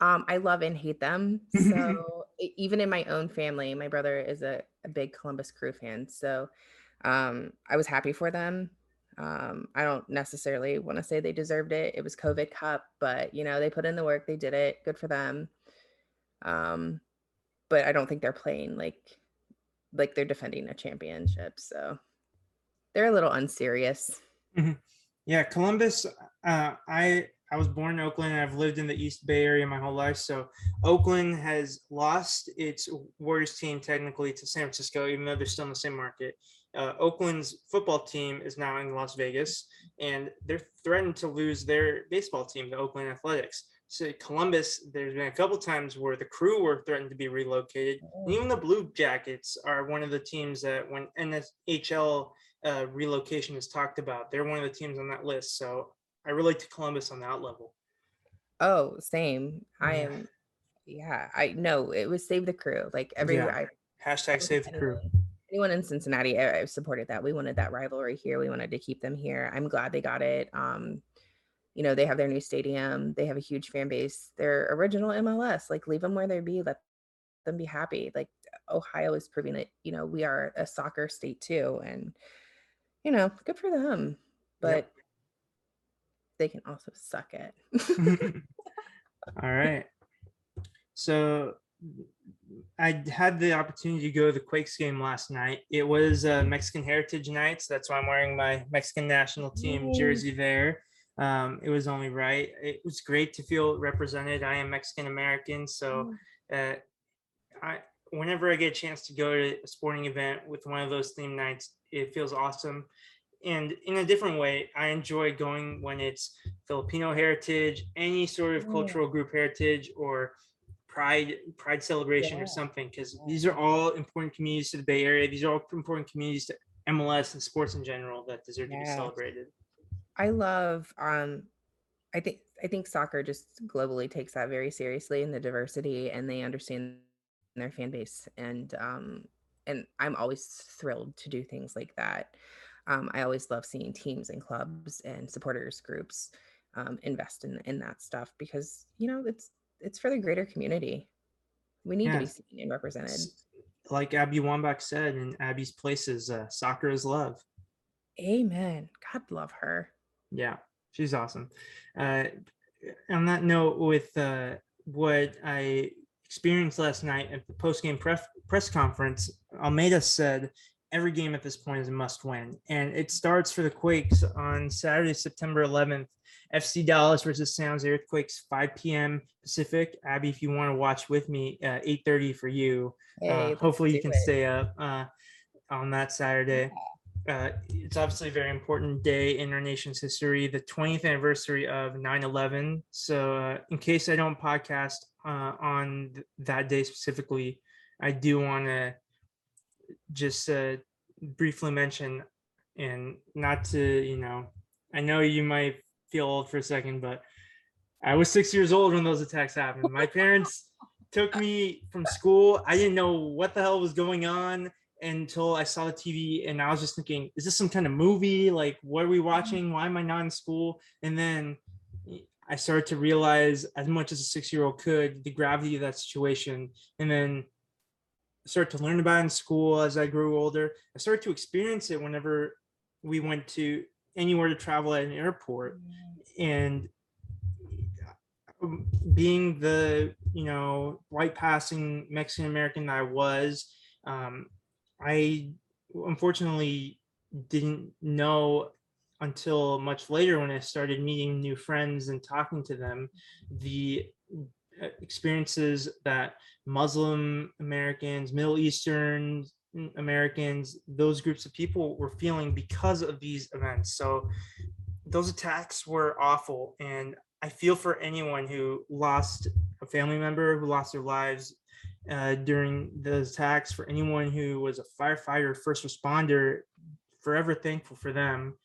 Um, I love and hate them. So even in my own family, my brother is a, a big Columbus Crew fan. So um, I was happy for them. Um, I don't necessarily want to say they deserved it. It was COVID Cup, but you know they put in the work. They did it. Good for them. Um, but I don't think they're playing like like they're defending a championship. So they're a little unserious. Mm-hmm. Yeah, Columbus. Uh, I I was born in Oakland and I've lived in the East Bay area my whole life. So Oakland has lost its Warriors team technically to San Francisco, even though they're still in the same market uh, Oakland's football team is now in Las Vegas, and they're threatened to lose their baseball team, the Oakland Athletics. So Columbus, there's been a couple times where the crew were threatened to be relocated. And even the Blue Jackets are one of the teams that when NHL uh, relocation is talked about, they're one of the teams on that list. So I relate to Columbus on that level. Oh, same. I am. Yeah, I know it was save the crew. Like everywhere. Yeah. Hashtag save the crew anyone in Cincinnati, I, I, supported that. We wanted that rivalry here. We wanted to keep them here. I'm glad they got it. Um, you know, they have their new stadium. They have a huge fan base. Their original MLS, like leave them where they be. Let them be happy. Like Ohio is proving that you know we are a soccer state too, and you know, good for them. But yep. they can also suck it. All right. So I had the opportunity to go to the Quakes game last night. It was uh, Mexican Heritage Night, so that's why I'm wearing my Mexican national team jersey there. Um, it was only right. It was great to feel represented. I am Mexican American, so uh, I whenever I get a chance to go to a sporting event with one of those theme nights, it feels awesome. And in a different way, I enjoy going when it's Filipino heritage, any sort of cultural group heritage, or pride pride celebration yeah. or something because these are all important communities to the Bay Area. These are all important communities to MLS and sports in general that deserve to be celebrated. I love um I think I think soccer just globally takes that very seriously in the diversity and they understand their fan base and um and I'm always thrilled to do things like that. Um, I always love seeing teams and clubs and supporters groups um, invest in in that stuff because you know it's it's for the greater community. We need to be seen and represented. Like Abby Wambach said in Abby's Places, uh, soccer is love. Amen. God love her. Yeah, she's awesome. Uh, on that note, with uh, what I experienced last night at the post-game press press conference, Almeida said every game at this point is a must-win, and it starts for the Quakes on Saturday, September 11th. FC Dallas versus Jose Earthquakes, 5 p.m. Pacific. Abby, if you want to watch with me, uh, 8:30 for you. Hey, Uh, hopefully, you can it. stay up uh, on that Saturday uh, it's obviously a very important day in our nation's history, the 20th anniversary of 9 11. So, uh, in case I don't podcast uh, on th- that day specifically, I do want to just uh, briefly mention, and not to, you know, I know you might feel old for a second, but I was six years old when those attacks happened. My parents took me from school. I didn't know what the hell was going on until I saw the TV and I was just thinking, is this some kind of movie? Like, what are we mm-hmm. watching? Why am I not in school? And then I started to realize, as much as a six year old could, the gravity of that situation. And then start to learn about it in school as I grew older. I started to experience it whenever we went to anywhere to travel at an airport. And um, being the you know white passing Mexican American that I was, um, I unfortunately didn't know until much later when I started meeting new friends and talking to them the uh, experiences that Muslim Americans, Middle Eastern Americans, those groups of people were feeling because of these events. So those attacks were awful. And I feel for anyone who lost a family member, who lost their lives uh, during those attacks, for anyone who was a firefighter, first responder, forever thankful for them.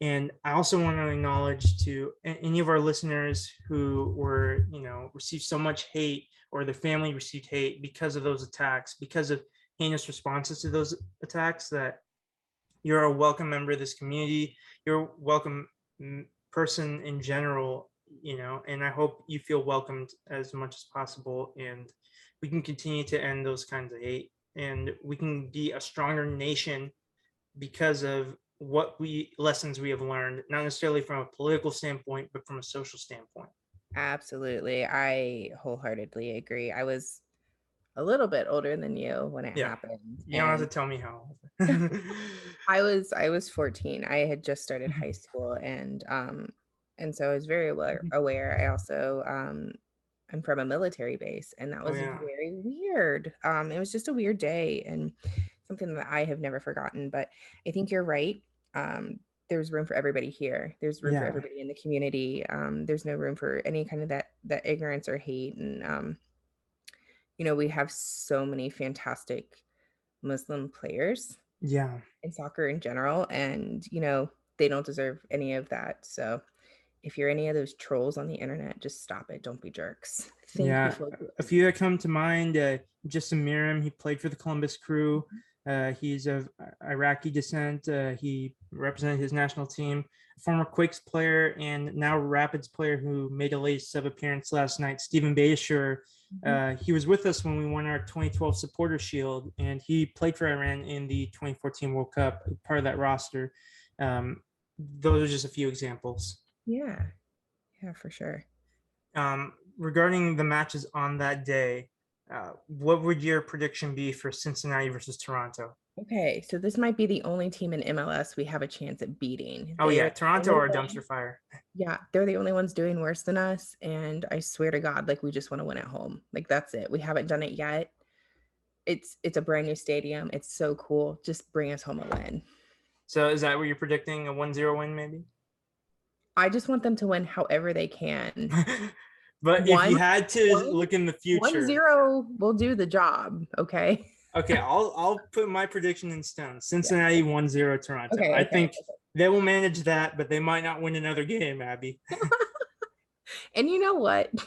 And I also want to acknowledge to any of our listeners who were, you know, received so much hate or their family received hate because of those attacks, because of heinous responses to those attacks, that you're a welcome member of this community. You're a welcome person in general, you know, and I hope you feel welcomed as much as possible. And we can continue to end those kinds of hate and we can be a stronger nation because of what we lessons we have learned, not necessarily from a political standpoint, but from a social standpoint. Absolutely. I wholeheartedly agree. I was a little bit older than you when it Yeah. happened. You don't have to tell me how. I was I was 14. I had just started Mhm. high school and um and so I was very aware, aware. I also um I'm from a military base and that Oh, was yeah. very weird. Um it was just a weird day and something that I have never forgotten, but I think you're right. Um there's room for everybody here. There's room for everybody in the community. Um there's no room for any kind of that that ignorance or hate and um you know, we have so many fantastic Muslim players yeah. in soccer in general and you know they don't deserve any of that so if you're any of those trolls on the internet just stop it don't be jerks think yeah, before a few that come to mind. Uh, Justin Meram, he played for the Columbus Crew. Uh, he's of Iraqi descent. Uh, he represented his national team. Former Quakes player and now Rapids player who made a late sub appearance last night, Steven Beitashour. Uh, he was with us when we won our 2012 Supporter Shield, and he played for Iran in the 2014 World Cup, part of that roster. Um, those are just a few examples. yeah yeah for sure um, regarding the matches on that day, uh, what would your prediction be for Cincinnati versus Toronto? Okay so this might be the only team in mls we have a chance at beating Oh yeah, Toronto or dumpster fire. yeah they're the only ones doing worse than us and i swear to god like we just want to win at home like that's it we haven't done it yet it's it's a brand new stadium it's so cool just bring us home a win So is that what you're predicting? A 1-0 win, maybe? i just want them to win however they can but if you had to one- look in the future, One zero will do the job. Okay. Okay, I'll I'll put my prediction in stone. Cincinnati 1-0 Toronto. Okay. I okay, think okay. They will manage that, but they might not win another game, Abby. and you know what?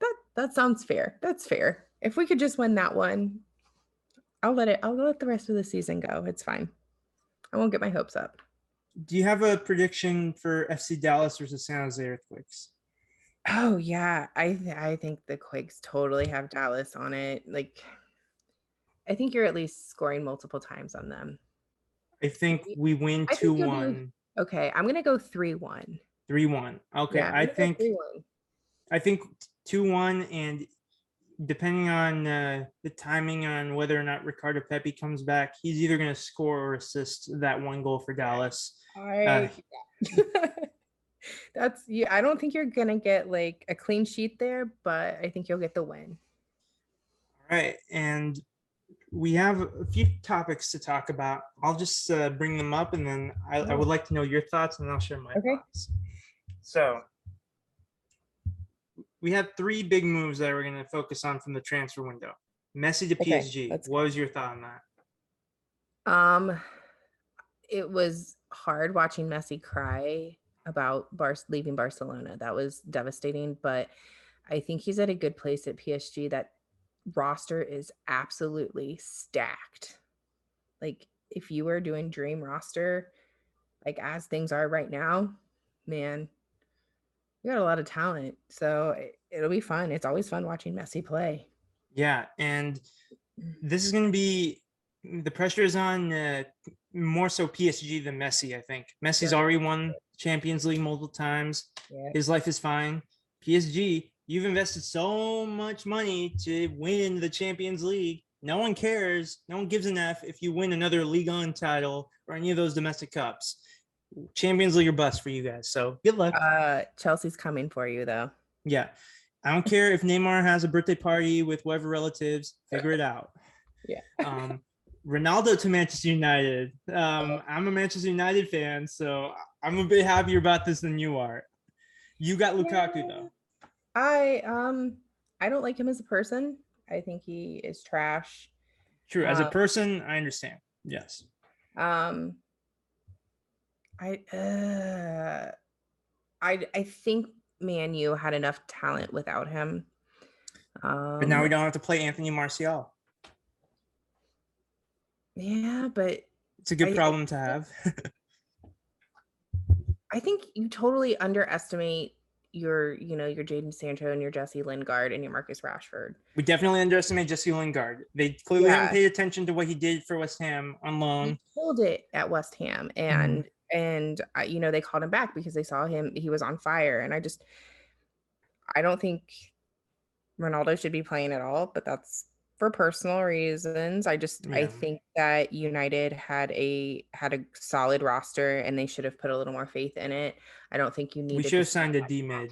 That that sounds fair. That's fair. If we could just win that one, I'll let it. I'll let the rest of the season go. It's fine. I won't get my hopes up. Do you have a prediction for FC Dallas versus San Jose Earthquakes? Oh yeah, I th- I think the Quakes totally have Dallas on it. Like, I think you're at least scoring multiple times on them. I think we win I think two you'll do- one. Okay, I'm gonna go three one. Three one. Okay, Yeah, I'm I gonna go think 3-1. I think two one, and depending on uh, the timing on whether or not Ricardo Pepi comes back, he's either going to score or assist that one goal for Dallas. I That's yeah. I don't think you're gonna get like a clean sheet there, but I think you'll get the win. All right, and we have a few topics to talk about. I'll just uh, bring them up, and then I, I would like to know your thoughts, and I'll share my Okay. thoughts. So we have three big moves that we're going to focus on from the transfer window. Messi to Okay, PSG. let's What was your thought on that? Um, it was hard watching Messi cry about Bar- leaving Barcelona. That was devastating, but I think he's at a good place at PSG. That roster is absolutely stacked. Like if you were doing dream roster, like as things are right now, man, you got a lot of talent. So it- it'll be fun. It's always fun watching Messi play. Yeah, and this is going to be the pressure is on uh, more so PSG than Messi. I think Messi's already won Champions League multiple times. Yeah. His life is fine. PSG, you've invested so much money to win the Champions League. No one cares. No one gives an F if you win another League On title or any of those domestic cups. Champions League or bust for you guys. So good luck. Uh, Chelsea's coming for you though. Yeah. I don't care if Neymar has a birthday party with whatever relatives, figure it out. Yeah. Um, Ronaldo to Manchester United. Um, I'm a Manchester United fan, so I'm a bit happier about this than you are. You got Lukaku though. I um I don't like him as a person. I think he is trash. True. As a Uh, person, I understand. Yes. Um I uh I I think Man U had enough talent without him. Um But now we don't have to play Anthony Martial. Yeah, but It's a good I- problem to have. I think you totally underestimate your, you know, your Jadon Sancho and your Jesse Lingard and your Marcus Rashford. we definitely underestimate Jesse Lingard. They clearly Yeah. haven't paid attention to what he did for West Ham on loan. he killed it at West Ham, mm-hmm. and and I, you know they called him back because they saw him he was on fire, and I just I don't think Ronaldo should be playing at all, but that's for personal reasons. I just I think that United had a had a solid roster and they should have put a little more faith in it. I don't think you need We should have signed a D mid.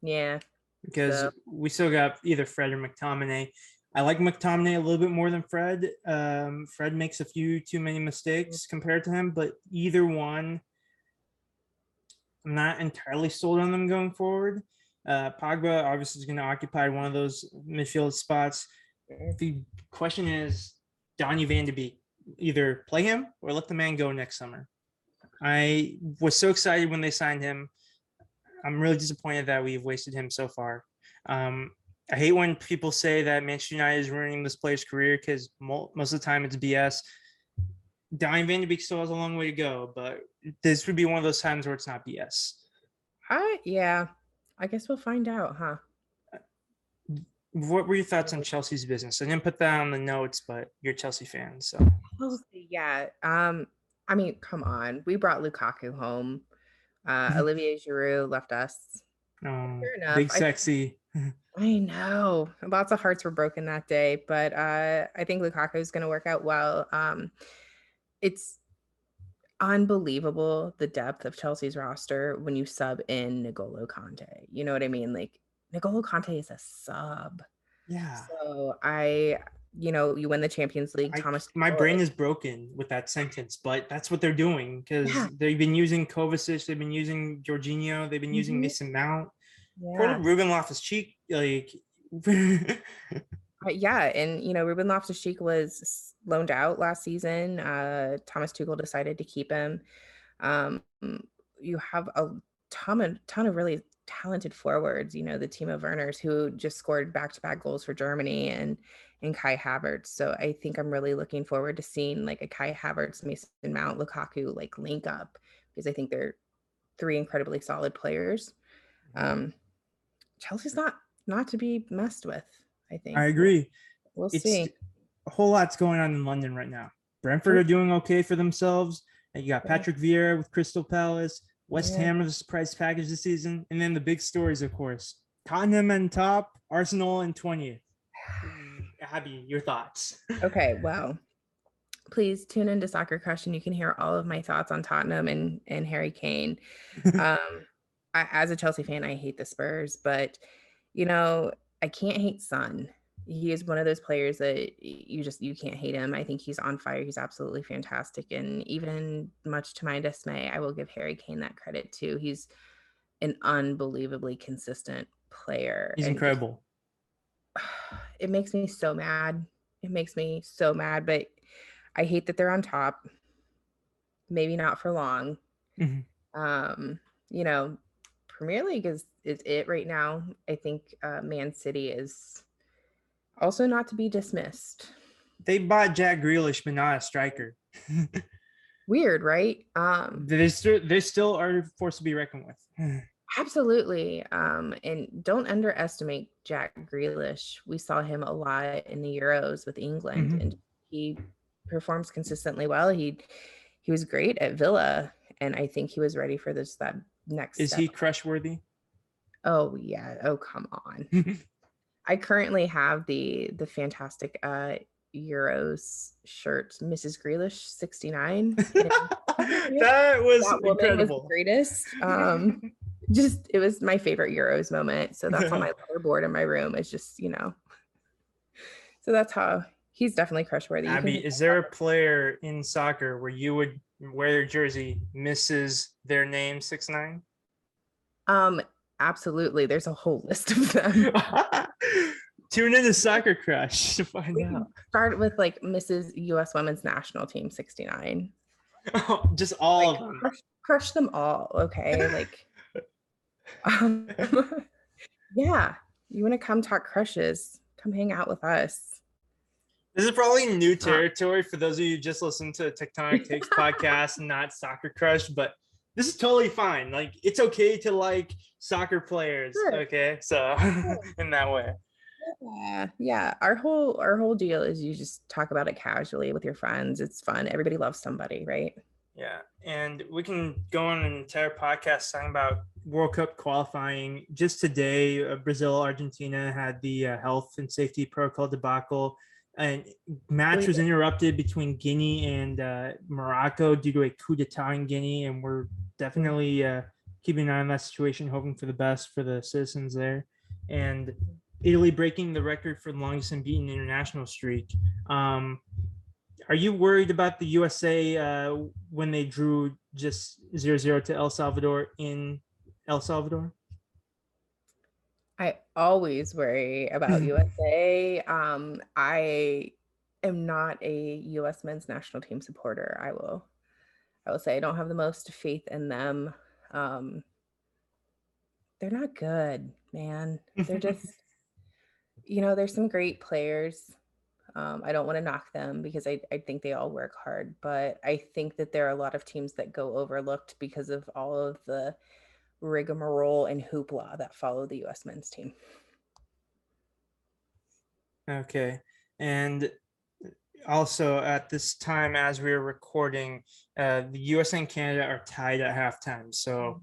Yeah, because So- we still got either Fred or McTominay. I like McTominay a little bit more than Fred. Um, Fred makes a few too many mistakes compared to him, but either one, I'm not entirely sold on them going forward. Uh, Pogba obviously is going to occupy one of those midfield spots. The question is, Donny Van de Beek, either play him or let the man go next summer. I was so excited when they signed him. I'm really disappointed that we've wasted him so far. Um, I hate when people say that Manchester United is ruining this player's career because most of the time it's BS. Donny Van de Beek still has a long way to go, but this would be one of those times where it's not BS. I yeah. I guess we'll find out, huh? What were your thoughts on Chelsea's business? I didn't put that on the notes, but you're Chelsea fan, so Chelsea, yeah. Um, I mean, come on. We brought Lukaku home. Uh. Olivier Giroud left us. um, Fair enough. big I- sexy. I know. Lots of hearts were broken that day, but uh, I think Lukaku is going to work out well. Um, it's unbelievable the depth of Chelsea's roster when you sub in N'Golo Kanté. You know what I mean? Like N'Golo Kanté is a sub. Yeah. So I, you know, you win the Champions League. I- Thomas, My brain is- broken with that sentence, but that's what they're doing because Yeah. they've been using Kovacic, they've been using Jorginho, they've been using Mhm. Mason Mount. yeah. Poor Ruben Loftus Cheek, like Uh, yeah, and you know, Ruben Loftus Cheek was loaned out last season. Uh, Thomas Tuchel decided to keep him. Um, you have a ton of ton of really talented forwards. You know, the Timo Werner who just scored back to back goals for Germany and and Kai Havertz. So I think I'm really looking forward to seeing like a Kai Havertz, Mason Mount, Lukaku like link up because I think they're three incredibly solid players. Um, Chelsea's not not to be messed with. I think. I agree. We'll It's see. a whole lot's going on in London right now. Brentford are doing okay for themselves. And you got Patrick Vieira with Crystal Palace. West Yeah. Ham with a surprise package this season. And then the big stories, of course. Tottenham on top, Arsenal in 20th. Abby, your thoughts. Okay, well, please tune into Soccer Crush and you can hear all of my thoughts on Tottenham and and Harry Kane. Um, I, as a Chelsea fan, I hate the Spurs, but you know I can't hate Son. He is one of those players that you just you can't hate him. I think he's on fire. He's absolutely fantastic, and even much to my dismay, I will give Harry Kane that credit too. He's an unbelievably consistent player. He's and incredible. it makes me so mad. It makes me so mad, but I hate that they're on top. Maybe not for long. Mhm. Um, you know, Premier League is is it right now. I think uh, Man City is also not to be dismissed. They bought Jack Grealish, but not a striker. Weird, right? Um, they still they still are forced to be reckoned with. Absolutely. Um, and don't underestimate Jack Grealish. We saw him a lot in the Euros with England, Mhm. and he performs consistently well. He he was great at Villa, and I think he was ready for this that next. Is step. he crush worthy? Oh yeah. Oh come on. I currently have the the fantastic uh Euros shirt, Mrs. Grealish sixty nine. that was that woman was the incredible. greatest. Um, just it was my favorite Euros moment. So that's on my board in my room. It's just you know. So that's how he's definitely crush worthy. Abby, is there a player in soccer where you would wear their jersey misses their name six nine? Um, absolutely. There's a whole list of them. Tune in to Soccer Crush to find We out. start with like Mrs. U.S. Women's National Team sixty nine. Just all Like, of them. crush, crush them all. Okay, like. Um, yeah, you want to come talk crushes? Come hang out with us. This is probably new territory for those of you who just listen to Tectonic Takes podcast, not Soccer Crush, but this is totally fine. Like it's okay to like soccer players. Sure. Okay, so in that way. Yeah, yeah. Our whole our whole deal is you just talk about it casually with your friends. It's fun. Everybody loves somebody, right? Yeah, and we can go on an entire podcast talking about World Cup qualifying. Just today, uh, Brazil Argentina had the uh, health and safety protocol debacle, and match was interrupted between Guinea and uh, Morocco due to a coup d'état in Guinea, and we're definitely uh, keeping an eye on that situation, hoping for the best for the citizens there. And Italy breaking the record for the longest unbeaten international streak. Um, are you worried about the USA uh, when they drew just 0-0 to El Salvador in El Salvador? I always worry about USA. Um, I am not a US men's national team supporter. I will I will say I don't have the most faith in them. Um, they're not good, man. They're just you know, there's some great players. Um, I don't want to knock them because I, I think they all work hard, but I think that there are a lot of teams that go overlooked because of all of the rigmarole and hoopla that follow the US men's team. Okay. And also at this time, as we are recording, uh, the US and Canada are tied at halftime. So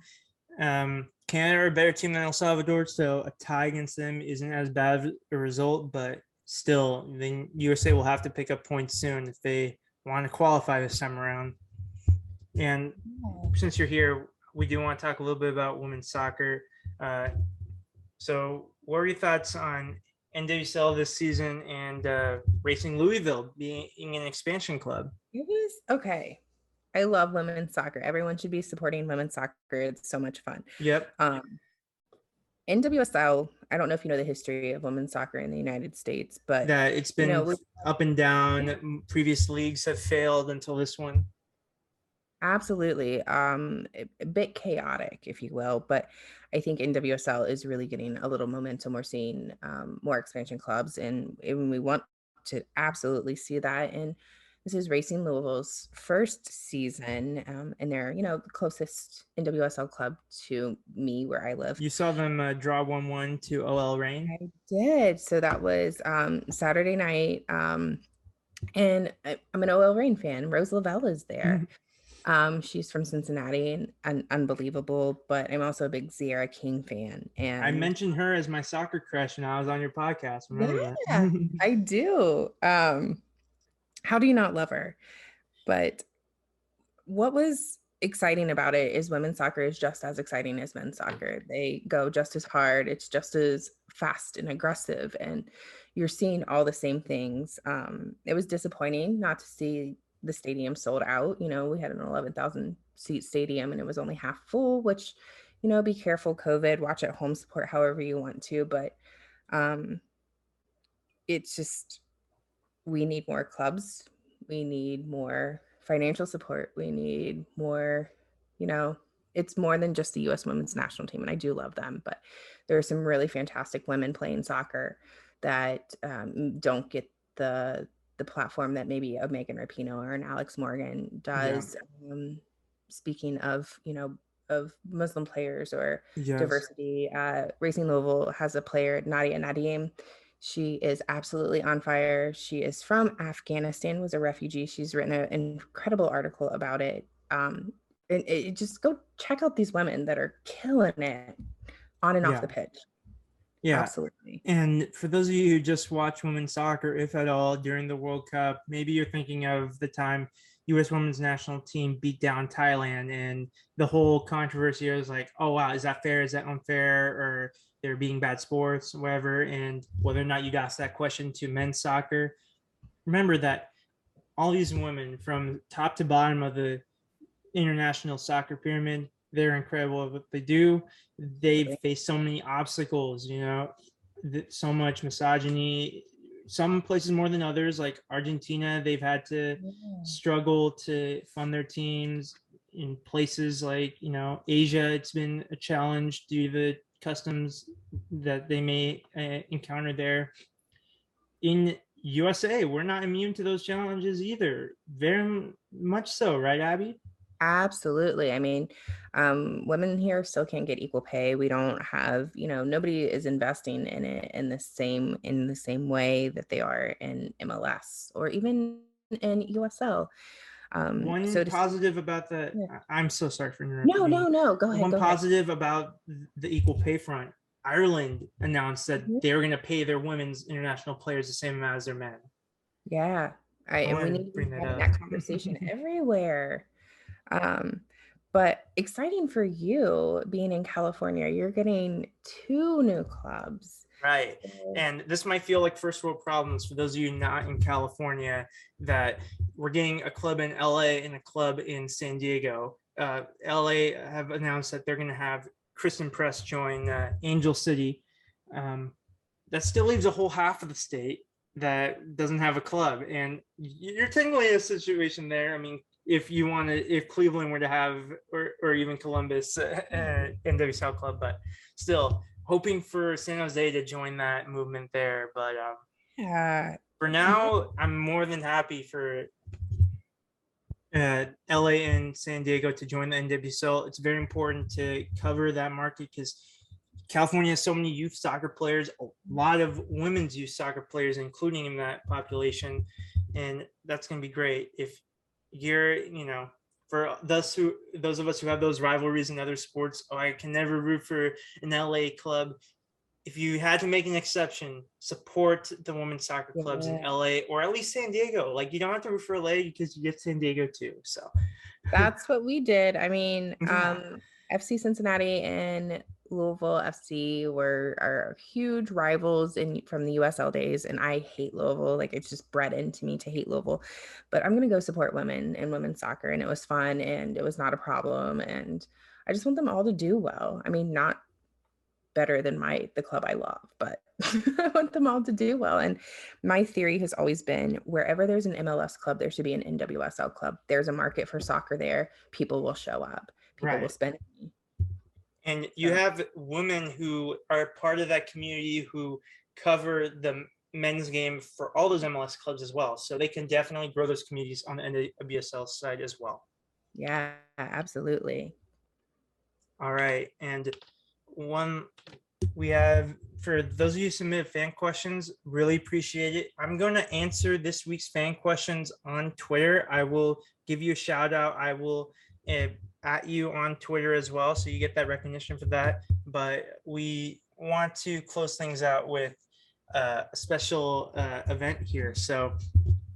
um, Canada are a better team than El Salvador. So a tie against them isn't as bad of a result, but still, the USA will have to pick up points soon if they want to qualify this time around. And since you're here, we do want to talk a little bit about women's soccer. Uh, so, what were your thoughts on NWSL this season and uh, Racing Louisville being an expansion club? It was okay. I love women's soccer. Everyone should be supporting women's soccer. It's so much fun. Yep. Um, NWSL, I don't know if you know the history of women's soccer in the United States, but That it's been know, up and down. Previous leagues have failed until this one. Absolutely. Um, a, a bit chaotic, if you will, but I think NWSL is really getting a little momentum. We're seeing um, more expansion clubs, and, and we want to absolutely see that. And this is Racing Louisville's first season, um, and they're you know the closest NWSL club to me where I live. You saw them uh, draw one one to OL Reign. I did. So that was um, Saturday night. Um, and I, am an OL Reign fan. Rose Lavelle is there. Um, she's from Cincinnati and, and, unbelievable, but I'm also a big Tziarra King fan. And I mentioned her as my soccer crush when I was on your podcast. Remember yeah? I do. Um, how do you not love her? But what was exciting about it is women's soccer is just as exciting as men's soccer. They go just as hard, it's just as fast and aggressive, and you're seeing all the same things. Um, it was disappointing not to see the stadium sold out. You know, we had an 11,000 seat stadium and it was only half full, which, you know, be careful COVID, watch at home support however you want to, but um it's just we need more clubs. We need more financial support. We need more, you know, it's more than just the US women's national team and I do love them, but there are some really fantastic women playing soccer that um, don't get the the platform that maybe a Megan Rapinoe or an Alex Morgan does. Yeah. Um, speaking of, you know, of Muslim players or yes. diversity, uh, Racing Louisville has a player, Nadia Nadim. She is absolutely on fire. She is from Afghanistan, was a refugee. She's written an incredible article about it. Um, and it, just go check out these women that are killing it on and yeah. off the pitch. Yeah, absolutely. And for those of you who just watch women's soccer, if at all, during the World Cup, maybe you're thinking of the time U.S. women's national team beat down Thailand, and the whole controversy was like, "Oh wow, is that fair? Is that unfair? Or they're being bad sports, whatever?" And whether or not you asked that question to men's soccer, remember that all these women, from top to bottom of the international soccer pyramid, they're incredible at what they do. They face so many obstacles, you know, so much misogyny. Some places more than others, like Argentina, they've had to yeah. struggle to fund their teams. In places like you know Asia, it's been a challenge due to the customs that they may uh, encounter there. In USA, we're not immune to those challenges either. Very much so, right, Abby? Absolutely. I mean, um, women here still can't get equal pay. We don't have, you know, nobody is investing in it in the same in the same way that they are in MLS or even in USL. Um, one so positive about the yeah. I'm so sorry for interrupting. No, no, no. Go ahead. One go positive ahead. about the equal pay front. Ireland announced that mm-hmm. they were going to pay their women's international players the same amount as their men. Yeah, I, and we need to bring that, that conversation everywhere. Um, but exciting for you being in California. You're getting two new clubs. Right. And this might feel like first world problems for those of you not in California that we're getting a club in LA and a club in San Diego. Uh, LA have announced that they're going to have Christen Press join uh, Angel City. Um, that still leaves a whole half of the state that doesn't have a club. And you're technically in a situation there. I mean, if you want to, if Cleveland were to have, or, or even Columbus, uh, uh, NWSL club, but still hoping for San Jose to join that movement there. But um, yeah, for now, I'm more than happy for uh, LA and San Diego to join the NWSL. It's very important to cover that market because California has so many youth soccer players, a lot of women's youth soccer players, including in that population. And that's going to be great if you're you know for those who those of us who have those rivalries in other sports oh i can never root for an la club. If you had to make an exception support the women's soccer clubs yeah. in la or at least san diego. Like you don't have to root for la because you get san diego too so. That's what we did. I mean um fc cincinnati and Louisville FC were are huge rivals in from the USL days, and I hate Louisville. Like it's just bred into me to hate Louisville. But I'm gonna go support women and women's soccer, and it was fun, and it was not a problem, and I just want them all to do well. I mean, not better than my the club I love, but I want them all to do well. And my theory has always been wherever there's an MLS club, there should be an NWSL club. There's a market for soccer there. People will show up. People will spend money. And you have women who are part of that community who cover the men's game for all those MLS clubs as well. So they can definitely grow those communities on the NWSL side as well. Yeah, absolutely. All right. And one we have for those of you who submitted fan questions, really appreciate it. I'm going to answer this week's fan questions on Twitter. I will give you a shout out. I will uh, at you on Twitter as well. So you get that recognition for that. But we want to close things out with uh, a special uh, event here. So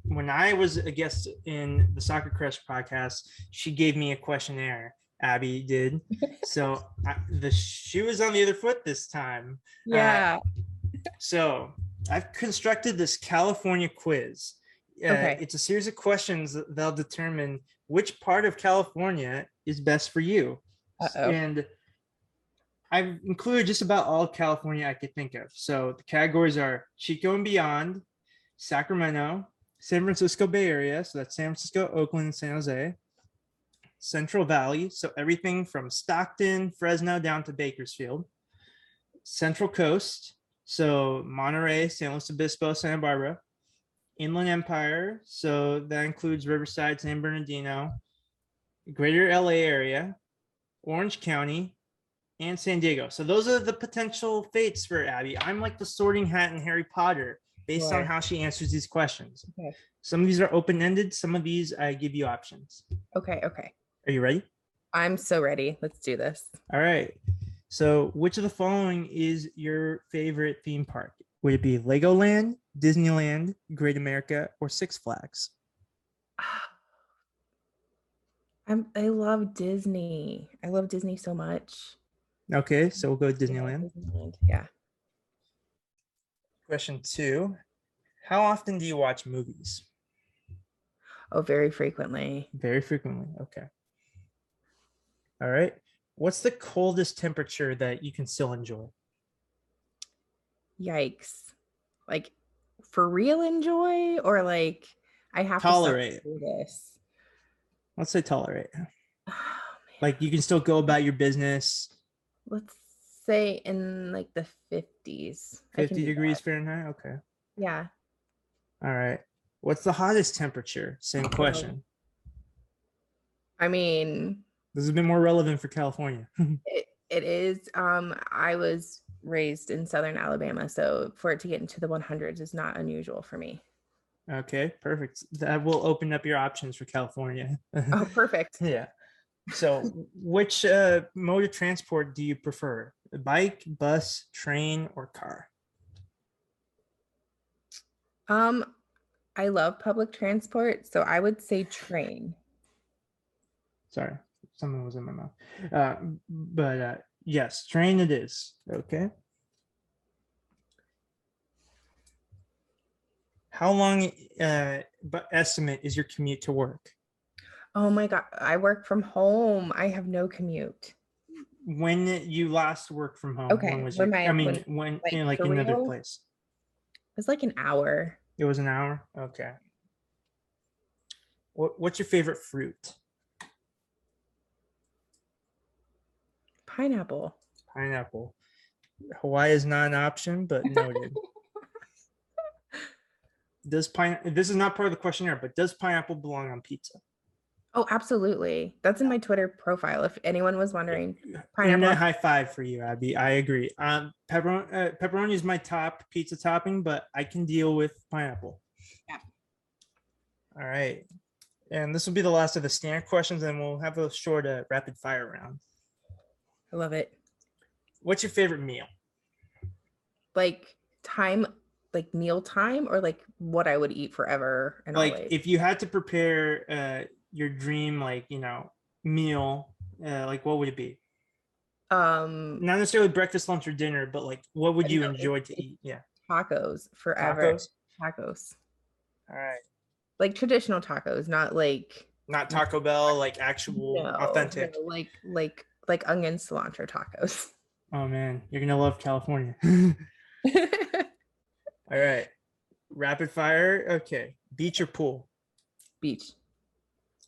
when I was a guest in the Soccer Crush podcast, she gave me a questionnaire. Abby did. So I, the shoe is on the other foot this time. Yeah. So I've constructed this California quiz. Uh, Okay. It's a series of questions that they'll determine which part of California is best for you. Uh-oh. And I've included just about all California I could think of. So the categories are Chico and beyond, Sacramento, San Francisco Bay Area. So that's San Francisco, Oakland, and San Jose. Central Valley. So everything from Stockton, Fresno down to Bakersfield. Central Coast. So Monterey, San Luis Obispo, Santa Barbara. Inland Empire. So that includes Riverside, San Bernardino, Greater LA area, Orange County, and San Diego. So those are the potential fates for Abby. I'm like the sorting hat in Harry Potter based on how she answers these questions. Okay. Some of these are open ended, some of these I give you options. Okay, okay. Are you ready? I'm so ready. Let's do this. All right. So, which of the following is your favorite theme park? Would it be Legoland, Disneyland, Great America, or Six Flags? Ah, I'm I love Disney. I love Disney so much. Okay, mm, so we'll go Disneyland. Disneyland. Yeah. Question two How often do you watch movies? Oh, very frequently. Very frequently. Okay. All right. What's the coldest temperature that you can still enjoy? Yikes. Like for real enjoy or like I have Tolerate. to through this. Let's say tolerate. Oh. Like you can still go about your business. Let's say in like the 50s. 50 degrees that. Fahrenheit. Okay. Yeah. All right. What's the hottest temperature? Same question. I mean, This has been more relevant for California. it, it is um I was raised in southern Alabama, so for it to get into the 100s is not unusual for me. Okay, perfect. That will open up your options for California. Oh, perfect. yeah. So, which uh, mode of transport do you prefer? Bike, bus, train, or car? Um I love public transport, so I would say train. Sorry, something was in my mouth. Uh, but uh, yes, train it is. Okay. How long uh, but estimate is your commute to work? Oh my god, I work from home. I have no commute. When you last worked from home? Okay, When was when your, my- I mean, when- when, like, you know, like another real? place? It's like an hour. It was an hour. Okay. What, what's your favorite fruit? Pineapple. Pineapple. Hawaii is not an option, but noted. Does pine? This is not part of the questionnaire, but does pineapple belong on pizza? Oh, absolutely. That's in my Twitter profile. If anyone was wondering, Internet pineapple. high five for you, Abby. I agree. Um, pepperoni, uh, pepperoni is my top pizza topping, but I can deal with pineapple. Yeah. All right, and this will be the last of the standard questions, and we'll have a short uh, rapid fire round. I love it. What's your favorite meal? Like time, like meal time, or like what I would eat forever and like always. if you had to prepare uh your dream like you know meal uh like what would it be um not necessarily breakfast lunch or dinner but like what would you know, enjoy to eat yeah tacos forever. tacos Tacos. all right Like traditional tacos, not like not taco bell like actual no, authentic no, like like like onion cilantro tacos. Oh man, you're gonna love California. All right. Rapid fire. Okay. Beach or pool? Beach.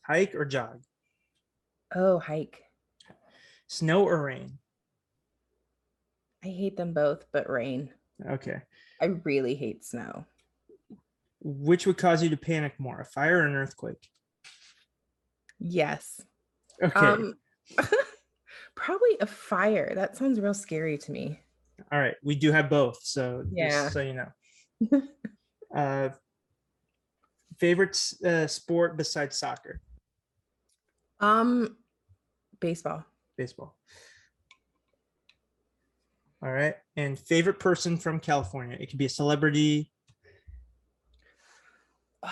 Hike or jog? Oh, hike. Snow or rain? I hate them both, but rain. Okay. I really hate snow. Which would cause you to panic more, a fire or an earthquake? Yes. Okay. Um, probably a fire. That sounds real scary to me. All right. We do have both. So Yeah. so you know. uh, favorite uh, sport besides soccer? Um, baseball. Baseball. All right. And favorite person from California? It could be a celebrity.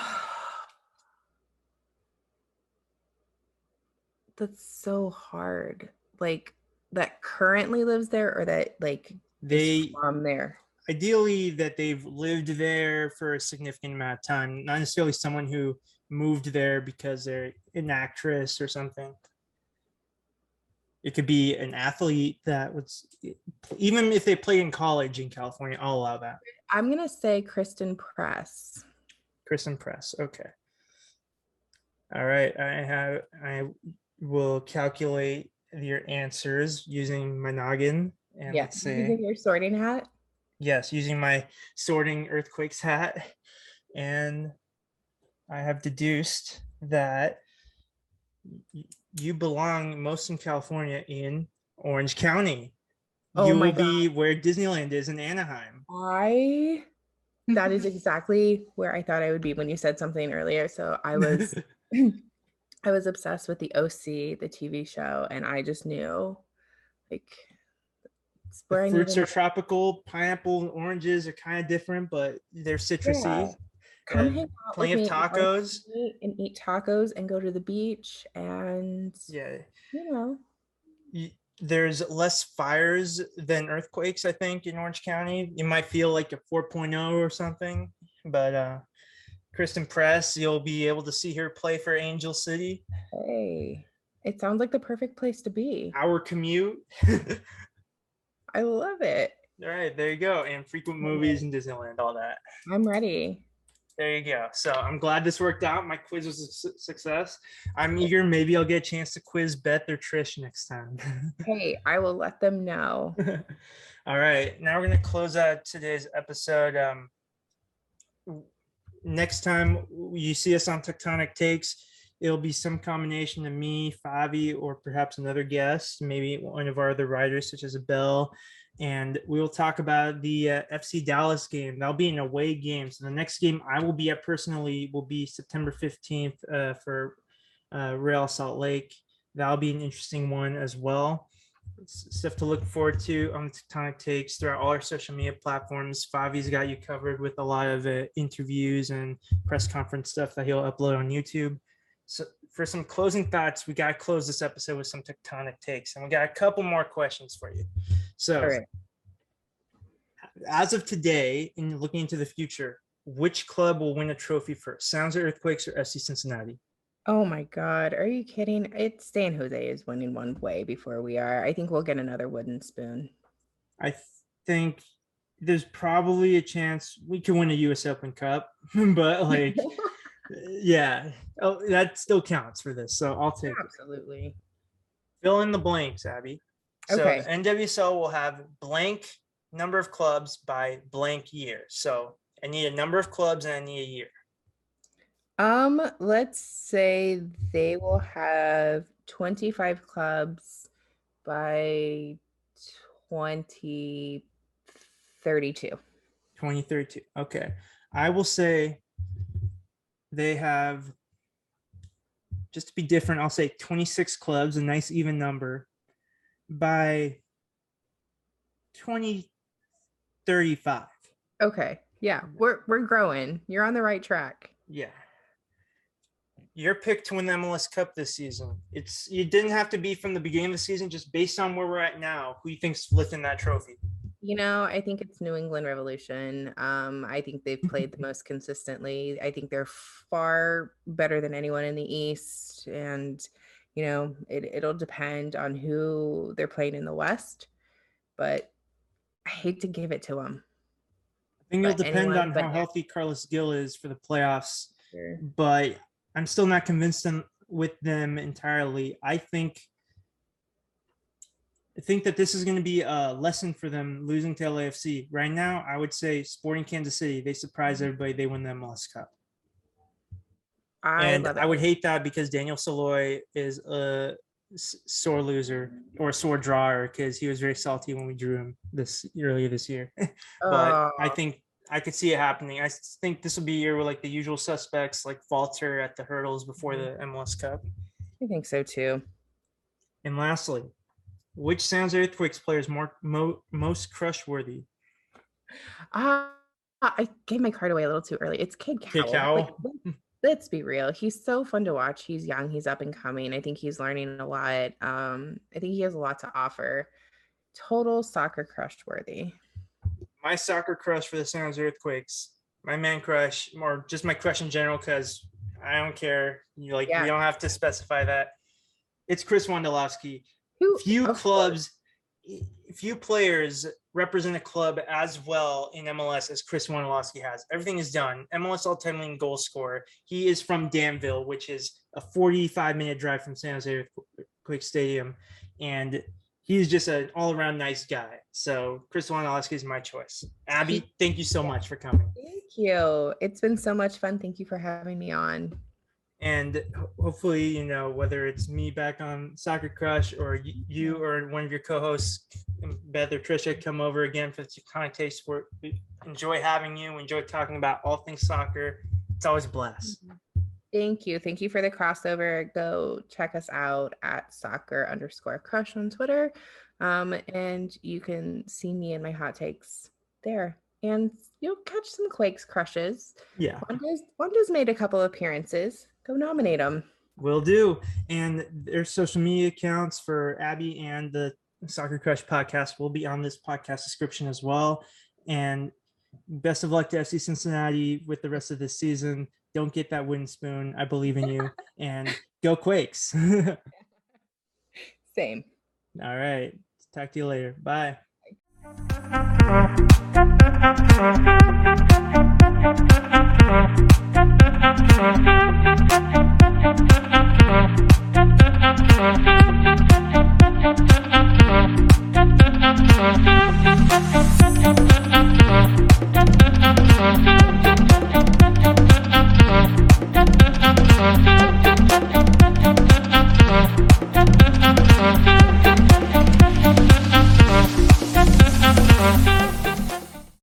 That's so hard. Like that currently lives there or that like They from there. Ideally that they've lived there for a significant amount of time, not necessarily someone who moved there because they're an actress or something. It could be an athlete that was even if they played in college in California, I'll allow that. I'm gonna say Christen Press. Christen Press. Okay. All right. I have I will calculate your answers using my noggin and Yeah. let's Using your sorting hat. Yes, using my sorting earthquakes hat. And I have deduced that y- you belong most in California in Orange County. Oh you my will be where Disneyland is in Anaheim. I that is exactly where I thought I would be when you said something earlier. So I was I was obsessed with the OC, the TV show, and I just knew like it's where I The fruits are tropical. Pineapple and oranges are kind of different, but they're citrusy. Yeah. come hang out plenty with of tacos. And eat tacos and go to the beach and Yeah. you know There's less fires than earthquakes, I think, in Orange County. You might feel like a 4.0 or something, but uh Christen Press, you'll be able to see her play for Angel City. hey it sounds like the perfect place to be Our commute. i love it All right, there you go. And frequent movies in Disneyland, all that. i'm ready There you go. So I'm glad this worked out. My quiz was a su- success. I'm eager. Maybe I'll get a chance to quiz Beth or Trish next time. hey i will let them know All right. Now we're going to close out today's episode. Um, next time you see us on Tectonic Takes, it'll be some combination of me, Favi, or perhaps another guest, maybe one of our other writers, such as Abel. And we will talk about the uh, FC Dallas game. That'll be an away game. So the next game I will be at personally will be September 15th uh, for uh, Real Salt Lake. That'll be an interesting one as well s- stuff to look forward to on the Tectonic Takes throughout all our social media platforms. Favi's got you covered with a lot of uh, interviews and press conference stuff that he'll upload on YouTube. So, for some closing thoughts, we got to close this episode with some Tectonic Takes, and we got a couple more questions for you. So, right as of today, and looking into the future, which club will win a trophy first? San Jose Earthquakes or FC Cincinnati? oh my god are you kidding it's San jose is winning one way before we are i think we'll get another wooden spoon I think there's probably a chance we could win a US Open Cup, but like, yeah, oh, that still counts for this. So I'll take it. absolutely Fill in the blanks, Abby. So Okay. NWSL will have blank number of clubs by blank year. So I need a number of clubs and I need a year. Um, let's say they will have 25 clubs by 2032. 2032. Okay. I will say they have, just to be different, I'll say 26 clubs, a nice even number, by 2035. Okay. Yeah, we're we're growing. You're on the right track. Yeah. Your pick to win the MLS Cup this season. It's you didn't have to be from the beginning of the season, just based on where we're at now. Who you think's lifting that trophy? You know, I think it's New England Revolution. Um, I think they've played the most consistently. I think they're far better than anyone in the East. And, you know, it, it'll depend on who they're playing in the West. but I hate to give it to them. I think it'll depend anyone on how healthy Carles Gil is for the playoffs, but I'm still not convinced with them entirely. I think I think that this is going to be a lesson for them losing to LAFC. Right now, I would say Sporting Kansas City, they surprise Mm-hmm. everybody, they win the MLS Cup. I and. I would hate that because Daniel Salloi is a sore loser or a sore drawer because he was very salty when we drew him this earlier this year. but I Oh, think I could see it happening. I think this will be a year where like the usual suspects like falter at the hurdles before the MLS Cup. I think so too. And lastly, which San Jose Earthquakes player is more mo- most crush worthy? Ah, I gave my card away a little too early. It's Cade Cade Cowell. Like, let- let's be real. He's so fun to watch. He's young. He's up and coming. I think he's learning a lot. Um, I think he has a lot to offer. Total soccer crush worthy. My soccer crush for the San Jose Earthquakes, my man crush, or just my crush in general, because I don't care. You like Yeah. we don't have to specify that. It's Chris Wondolowski. Few clubs, few players represent a club as well in MLS as Chris Wondolowski has. Everything is done. MLS all-time leading goal scorer. He is from Danville, which is a 45 minute drive from San Jose Quick Stadium, and he's just an all-around nice guy. So Chris Wondolowski is my choice. Abby, thank you so much for coming. Thank you. It's been so much fun. Thank you for having me on. And hopefully you know whether it's me back on soccer crush or you or one of your co-hosts um, beth or trisha come over again for the kind of taste where we enjoy having you enjoy talking about all things soccer it's always a blast Thank you. Thank you for the crossover. Go check us out at soccer underscore crush on Twitter. Um, and you can see me and my hot takes there. And you'll catch some Quakes crushes. yeah Wondo's, Wondo's made a couple appearances. Go nominate them. will do and their social media accounts for abby and the soccer crush podcast will be on this podcast description as well and best of luck to fc cincinnati with the rest of this season don't get that wooden spoon i believe in you and go quakes Same. All right. Talk to you later. Bye. Thank